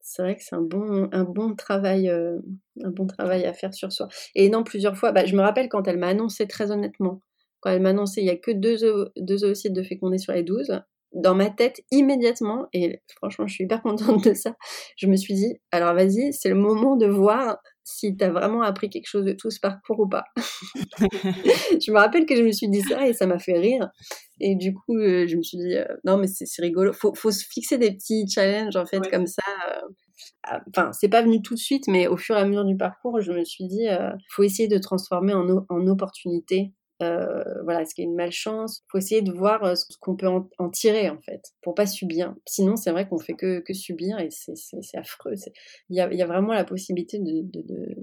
c'est vrai que c'est un bon un bon travail euh, un bon travail à faire sur soi. Et non, plusieurs fois, bah, je me rappelle quand elle m'a annoncé très honnêtement, quand elle m'a annoncé il y a que deux deux oocytes de fécondés sur les 12, dans ma tête immédiatement, et franchement je suis hyper contente de ça, je me suis dit alors vas-y, c'est le moment de voir si t'as vraiment appris quelque chose de tout ce parcours ou pas. [LAUGHS] [LAUGHS] je me rappelle que je me suis dit ça et ça m'a fait rire. Et du coup, euh, je me suis dit, euh, non, mais c'est rigolo. Faut, faut se fixer des petits challenges, en fait, Ouais. comme ça. euh, Enfin, c'est pas venu tout de suite, mais au fur et à mesure du parcours, je me suis dit, euh, faut essayer de transformer en, en opportunité. Euh, voilà, ce qui est une malchance. Faut essayer de voir euh, ce qu'on peut en, en tirer, en fait, pour pas subir. Sinon, c'est vrai qu'on fait que, que subir et c'est affreux. Il y a, il y a vraiment la possibilité de, de, de-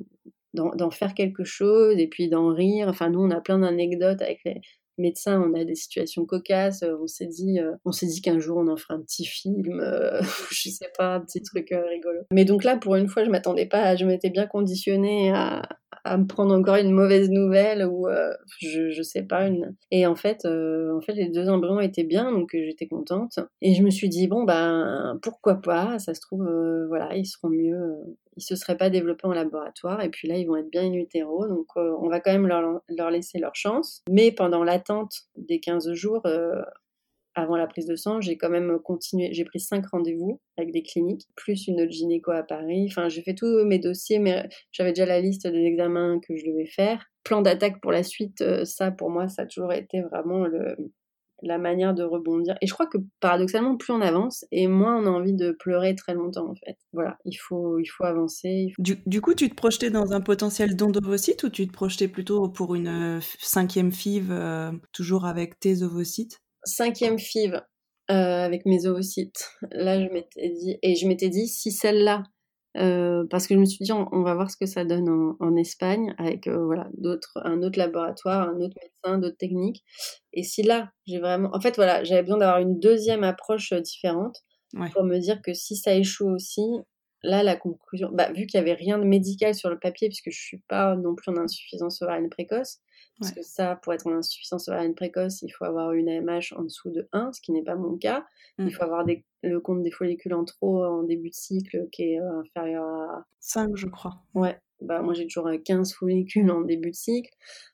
d'en faire quelque chose et puis d'en rire. Enfin, nous, on a plein d'anecdotes avec les médecins, on a des situations cocasses. euh, On s'est dit, euh, on s'est dit qu'un jour on en ferait un petit film, euh, [LAUGHS] je sais pas, un petit truc rigolo. Mais donc là, pour une fois, je m'attendais pas, à- je m'étais bien conditionnée à, à me prendre encore une mauvaise nouvelle ou euh, je, sais pas une. Et en fait, euh, en fait, les deux embryons étaient bien, donc euh, j'étais contente. Et je me suis dit bon ben pourquoi pas, ça se trouve voilà ils seront mieux. ils se seraient pas développés en laboratoire et puis là ils vont être bien in utero donc on va quand même leur, leur laisser leur chance mais pendant l'attente des 15 jours avant la prise de sang j'ai quand même continué j'ai pris cinq rendez-vous avec des cliniques plus une autre gynéco à Paris enfin j'ai fait tous mes dossiers mais j'avais déjà la liste des examens que je devais faire plan d'attaque pour la suite euh, ça pour moi ça a toujours été vraiment la manière de rebondir. Et je crois que paradoxalement, plus on avance, et moins on a envie de pleurer très longtemps, en fait. Voilà, il faut, il faut avancer. Du, coup, tu te projetais dans un potentiel don d'ovocytes ou tu te projetais plutôt pour une euh, cinquième FIV, euh, toujours avec tes ovocytes? Cinquième FIV euh, avec mes ovocytes. Là, je m'étais dit, et je m'étais dit, si celle-là, euh, parce que je me suis dit, on, on va voir ce que ça donne en, en Espagne avec euh, voilà d'autres, un autre laboratoire, un autre médecin, d'autres techniques. Et si là, j'ai vraiment, en fait, voilà, j'avais besoin d'avoir une deuxième approche différente. Ouais. pour me dire que si ça échoue aussi, là, la conclusion, bah, vu qu'il n'y avait rien de médical sur le papier, puisque je suis pas non plus en insuffisance ovarienne précoce, parce Ouais. que ça, pour être en insuffisance ovarienne précoce, il faut avoir une AMH en dessous de 1, ce qui n'est pas mon cas. Il faut avoir des- le compte des follicules en trop en début de cycle qui est euh, inférieur à 5, je crois. Ouais, bah moi j'ai toujours euh, 15 follicules en début de cycle,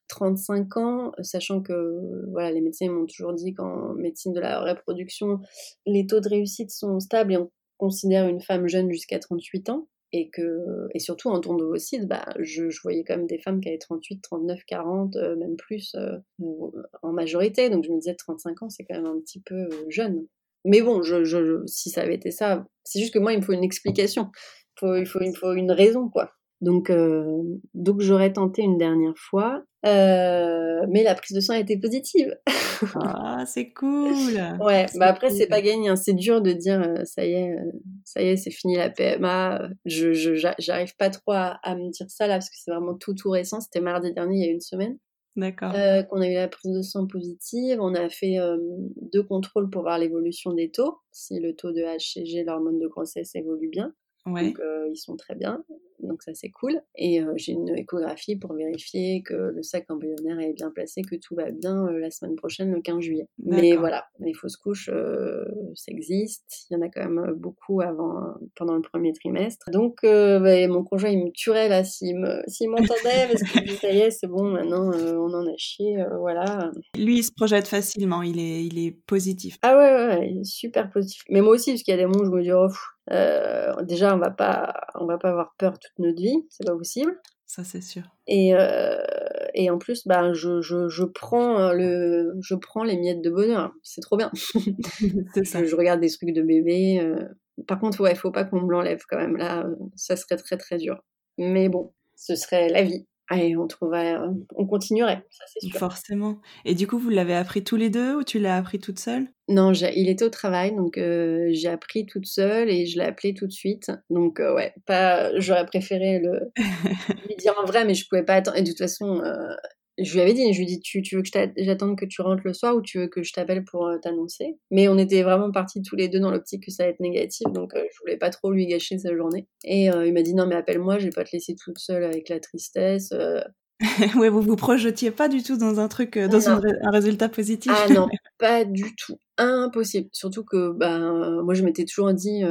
35 ans, euh, sachant que euh, voilà, les médecins m'ont toujours dit qu'en médecine de la reproduction, les taux de réussite sont stables et on considère une femme jeune jusqu'à 38 ans. Et, que, et surtout en don d'ovocytes, bah, je, je voyais quand même des femmes qui avaient 38, 39, 40, euh, même plus euh, en majorité. Donc je me disais 35 ans, c'est quand même un petit peu euh, jeune. Mais bon, je, je- si ça avait été ça, c'est juste que moi, il me faut une explication. Il faut, il faut, il me faut une raison, quoi. Donc, euh, donc j'aurais tenté une dernière fois, euh, mais la prise de sang a été positive. Ah, [LAUGHS] c'est cool Ouais, C'est bah après c'est cool. pas gagné, hein. c'est dur de dire euh, ça y est, euh, ça y est, c'est fini la PMA. Je, je j'a- j'arrive pas trop à, à me dire ça là parce que c'est vraiment tout tout récent. C'était mardi dernier, il y a une semaine, D'accord. euh, qu'on a eu la prise de sang positive. On a fait deux contrôles pour voir l'évolution des taux, si le taux de HCG, l'hormone de grossesse évolue bien. Ouais. Donc euh, ils sont très bien. donc ça c'est cool. Et j'ai une échographie pour vérifier que le sac embryonnaire est bien placé, que tout va bien la semaine prochaine, le 15 juillet. Mais voilà, les fausses couches, ça existe. Il y en a quand même beaucoup avant, pendant le premier trimestre. Donc bah, mon conjoint, il me tuerait là s'il m'entendait, parce que ça y est, c'est bon, maintenant on en a chié, voilà. Lui, il se projette facilement, il est, il est positif. Ah ouais, ouais, super positif. Mais moi aussi, parce qu'il y a des moments où je me dis, oh, euh, déjà, on va pas, on va pas avoir peur toute notre vie, c'est pas possible. Ça, c'est sûr. Et, euh, et en plus, bah, je, je, je, prends le, je prends les miettes de bonheur. C'est trop bien. [LAUGHS] c'est ça. Je, regarde des trucs de bébé. Euh. Par contre, ouais, faut pas qu'on me l'enlève quand même. Là, ça serait très très dur. Mais bon, ce serait la vie. Allez, on trouverait, on continuerait, ça c'est sûr. Forcément. Et du coup, vous l'avez appris tous les deux ou tu l'as appris toute seule? Non, il était au travail, donc j'ai appris toute seule et je l'ai appelé tout de suite. Donc ouais, pas, j'aurais préféré le [LAUGHS] lui dire en vrai, mais je pouvais pas attendre. Et de toute façon, je lui avais dit, je lui ai tu veux que j'attende que tu rentres le soir ou tu veux que je t'appelle pour euh, t'annoncer? Mais on était vraiment partis tous les deux dans l'optique que ça allait être négatif, donc euh, je voulais pas trop lui gâcher sa journée. Et euh, il m'a dit, non mais appelle-moi, je vais pas te laisser toute seule avec la tristesse. [LAUGHS] ouais, vous vous projetiez pas du tout dans un truc, dans un, résultat positif. Ah non, [LAUGHS] pas du tout. Impossible. Surtout que ben, moi, je m'étais toujours dit,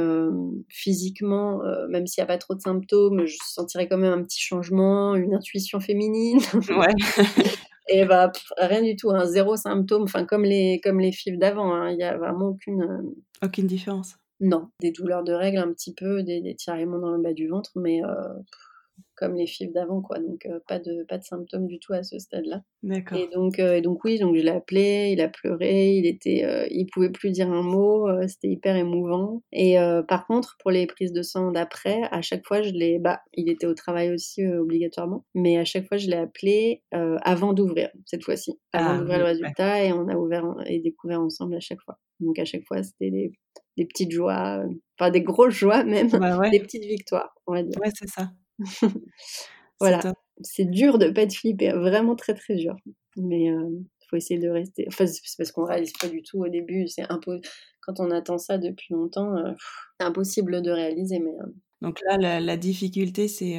physiquement, même s'il n'y a pas trop de symptômes, je sentirais quand même un petit changement, une intuition féminine. Ouais. [LAUGHS] Et bah, rien du tout, un hein, zéro symptôme, enfin, comme les, comme les d'avant, hein, il n'y a vraiment aucune. Aucune différence. Non, des douleurs de règles un petit peu, des, des tiraillements dans le bas du ventre, mais comme les fibres d'avant, quoi. Donc euh, pas de pas de symptômes du tout à ce stade-là. D'accord. Et donc euh, et donc oui, donc je l'ai appelé, il a pleuré, il était, euh, il pouvait plus dire un mot, c'était hyper émouvant. Et par contre, pour les prises de sang d'après, à chaque fois je l'ai, bah, il était au travail aussi obligatoirement, mais à chaque fois je l'ai appelé avant d'ouvrir cette fois-ci, avant ah d'ouvrir le résultat, et on a ouvert et découvert ensemble à chaque fois. Donc à chaque fois c'était des, des petites joies, enfin des grosses joies même, bah [LAUGHS] des petites victoires, on va dire. Ouais, c'est ça. [LAUGHS] voilà. C'est dur de pas être flippé, vraiment très très dur. Mais il euh, faut essayer de rester. Enfin, c'est parce qu'on réalise pas du tout au début. C'est peu Quand on attend ça depuis longtemps, euh, c'est impossible de réaliser. Mais euh, donc là, la, difficulté, c'est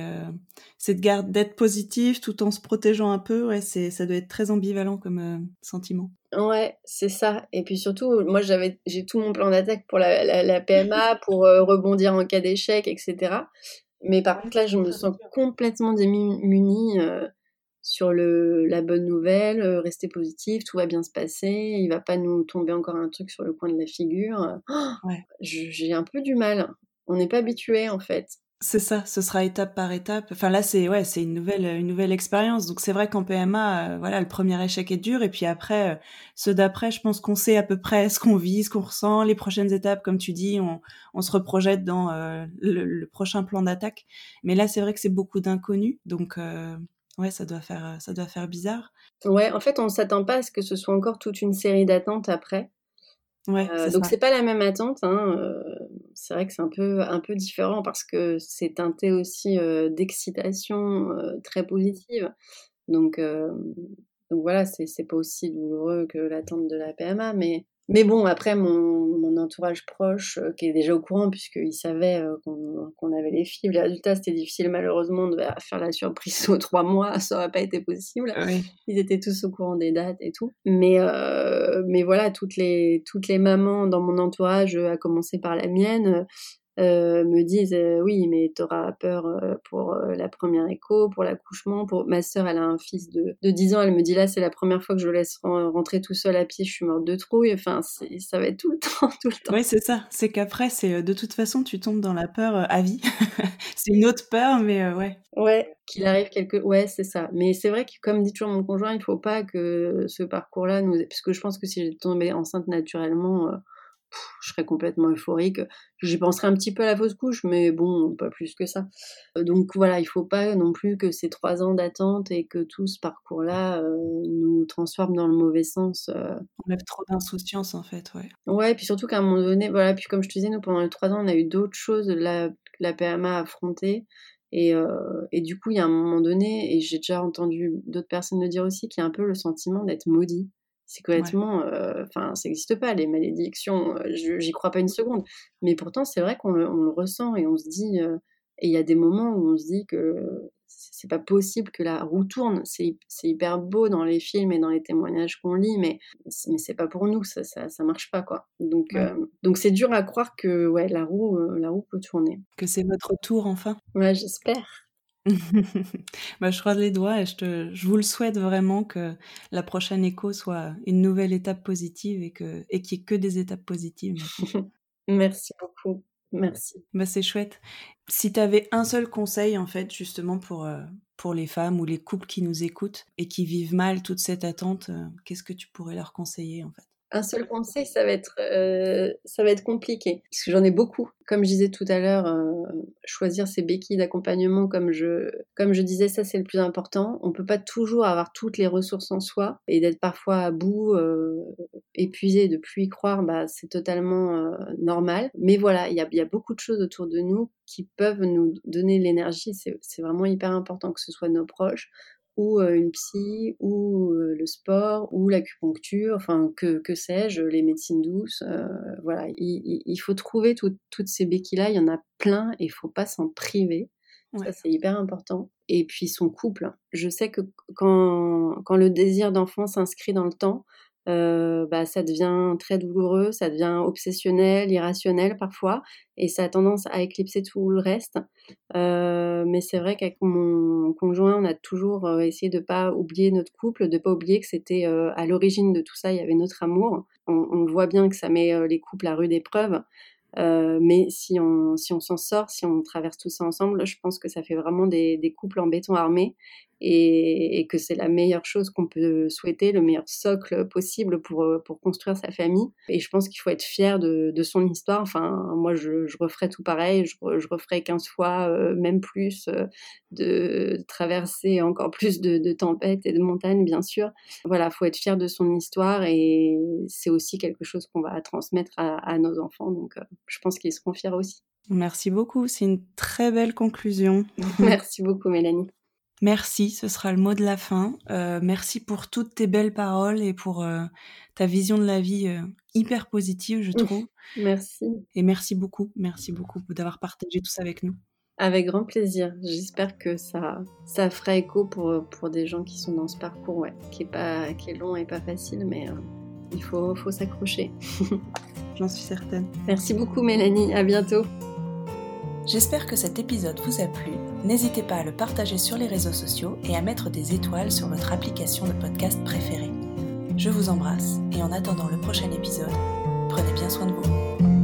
d'être positif tout en se protégeant un peu. Ouais, ça doit être très ambivalent comme sentiment. Ouais, c'est ça. Et puis surtout, moi, j'avais, j'ai tout mon plan d'attaque pour la, la PMA, pour rebondir en cas d'échec, etc. Mais par contre, là, je me sens complètement démunie euh, sur le, la bonne nouvelle, euh, rester positif, tout va bien se passer, il va pas nous tomber encore un truc sur le coin de la figure. ouais. [GASPS] J'ai un peu du mal. On n'est pas habitué, en fait. C'est ça, ce sera étape par étape. Enfin là, c'est ouais, c'est une nouvelle une nouvelle expérience. Donc c'est vrai qu'en PMA, euh, voilà, le premier échec est dur et puis après euh, ceux d'après, je pense qu'on sait à peu près ce qu'on vit, ce qu'on ressent, les prochaines étapes, comme tu dis, on, on se reprojette dans euh, le, prochain plan d'attaque. Mais là, c'est vrai que c'est beaucoup d'inconnus, donc ouais, ça doit faire ça doit faire bizarre. Ouais, en fait, on s'attend pas à ce que ce soit encore toute une série d'attentes après. Ouais, euh, donc c'est pas la même attente. Hein, euh, c'est vrai que c'est un peu un peu différent parce que c'est teinté aussi euh, d'excitation très positive. Donc donc voilà, c'est pas aussi douloureux que l'attente de la PMA, mais mais bon, après, mon, mon entourage proche, euh, qui est déjà au courant, puisqu'il savait euh, qu'on avait les filles, les résultats, c'était difficile malheureusement de faire la surprise aux trois mois, [LAUGHS] ça n'aurait pas été possible. Ils étaient tous au courant des dates et tout. Mais, euh, mais voilà, toutes les, toutes les mamans dans mon entourage, à commencer par la mienne, euh, me disent euh, oui mais tu auras peur euh, pour la première écho, pour l'accouchement. Pour ma sœur, elle a un fils de, de 10 ans, elle me dit là c'est la première fois que je le laisse rentrer tout seul à pied, je suis morte de trouille. Enfin ça va être tout le [LAUGHS] temps, tout le temps. Oui c'est ça, c'est qu'après c'est de toute façon tu tombes dans la peur à vie. [LAUGHS] c'est une autre peur mais ouais. Ouais, qu'il arrive quelque ouais c'est ça mais c'est vrai que comme dit toujours mon conjoint il faut pas que ce parcours là nous puisque je pense que si j'étais tombée enceinte naturellement je serais complètement euphorique. J'y penserais un petit peu à la fausse couche, mais bon, pas plus que ça. Euh, donc voilà, il faut pas non plus que ces trois ans d'attente et que tout ce parcours-là euh, nous transforme dans le mauvais sens. Euh. On lève trop d'insouciance en fait, ouais. Ouais, puis surtout qu'à un moment donné, voilà, puis comme je te disais, nous pendant les trois ans, on a eu d'autres choses, la, la PMA à affronter. Et, et, du coup, il y a un moment donné, et j'ai déjà entendu d'autres personnes le dire aussi, qu'il y a un peu le sentiment d'être maudit. C'est complètement, euh, enfin, ça n'existe pas les malédictions. Euh, j'y crois pas une seconde. Mais pourtant, c'est vrai qu'on le, ressent et on se dit. Euh, Et il y a des moments où on se dit que c'est pas possible que la roue tourne. C'est hyper beau dans les films et dans les témoignages qu'on lit, mais mais c'est pas pour nous, ça, ça, marche pas quoi. Donc euh, donc c'est dur à croire que ouais la roue la roue peut tourner. Que c'est votre tour enfin? Ouais, j'espère. [LAUGHS] bah, je croise les doigts et je, te, je vous le souhaite vraiment que la prochaine écho soit une nouvelle étape positive et que et qu'il n'y ait que des étapes positives. [LAUGHS] Merci beaucoup. Merci. Bah, c'est chouette. Si tu avais un seul conseil, en fait, justement pour, euh, pour les femmes ou les couples qui nous écoutent et qui vivent mal toute cette attente, euh, qu'est-ce que tu pourrais leur conseiller, en fait? Un seul conseil, ça va être, euh, ça va être compliqué, parce que j'en ai beaucoup. Comme je disais tout à l'heure, euh, choisir ses béquilles d'accompagnement, comme je, comme je disais, ça c'est le plus important. On peut pas toujours avoir toutes les ressources en soi et d'être parfois à bout, euh, épuisé, de plus y croire, bah c'est totalement normal. Mais voilà, il y a, y a beaucoup de choses autour de nous qui peuvent nous donner l'énergie. C'est vraiment hyper important que ce soit nos proches, ou une psy, ou le sport, ou l'acupuncture, enfin que, que sais-je, les médecines douces. voilà, il, faut trouver toutes ces béquilles-là, il y en a plein et il faut pas s'en priver. Ça, c'est hyper important. Et puis son couple. Je sais que quand, quand le désir d'enfant s'inscrit dans le temps, euh, bah, ça devient très douloureux, ça devient obsessionnel, irrationnel parfois, et ça a tendance à éclipser tout le reste. Euh, mais c'est vrai qu'avec mon conjoint, on a toujours euh, essayé de pas oublier notre couple, de pas oublier que c'était à l'origine de tout ça, il y avait notre amour. On, voit bien que ça met les couples à rude épreuve. mais si on si on s'en sort, si on traverse tout ça ensemble, je pense que ça fait vraiment des couples en béton armé et, que c'est la meilleure chose qu'on peut souhaiter, le meilleur socle possible pour, euh, pour construire sa famille. Et je pense qu'il faut être fier de, de, son histoire. Enfin, moi, je, je referais tout pareil, je, je referais 15 fois, euh, même plus, euh, de traverser encore [LAUGHS] plus de, de, tempêtes et de montagnes, bien sûr. Voilà, faut être fier de son histoire et c'est aussi quelque chose qu'on va transmettre à, à, nos enfants. Donc, je pense qu'ils seront fiers aussi. Merci beaucoup, c'est une très belle conclusion. [LAUGHS] [LAUGHS] Merci beaucoup, Mélanie. Merci, ce sera le mot de la fin. Euh, merci pour toutes tes belles paroles et pour euh, ta vision de la vie euh, hyper positive, je trouve. merci. Et merci beaucoup, merci beaucoup d'avoir partagé tout ça avec nous. Avec grand plaisir. J'espère que ça, ça fera écho pour, pour des gens qui sont dans ce parcours, ouais, qui est, pas, qui est long et pas facile, mais il faut, faut s'accrocher. [LAUGHS] J'en suis certaine. Merci beaucoup, Mélanie. À bientôt. J'espère que cet épisode vous a plu. N'hésitez pas à le partager sur les réseaux sociaux et à mettre des étoiles sur votre application de podcast préférée. Je vous embrasse et en attendant le prochain épisode, prenez bien soin de vous.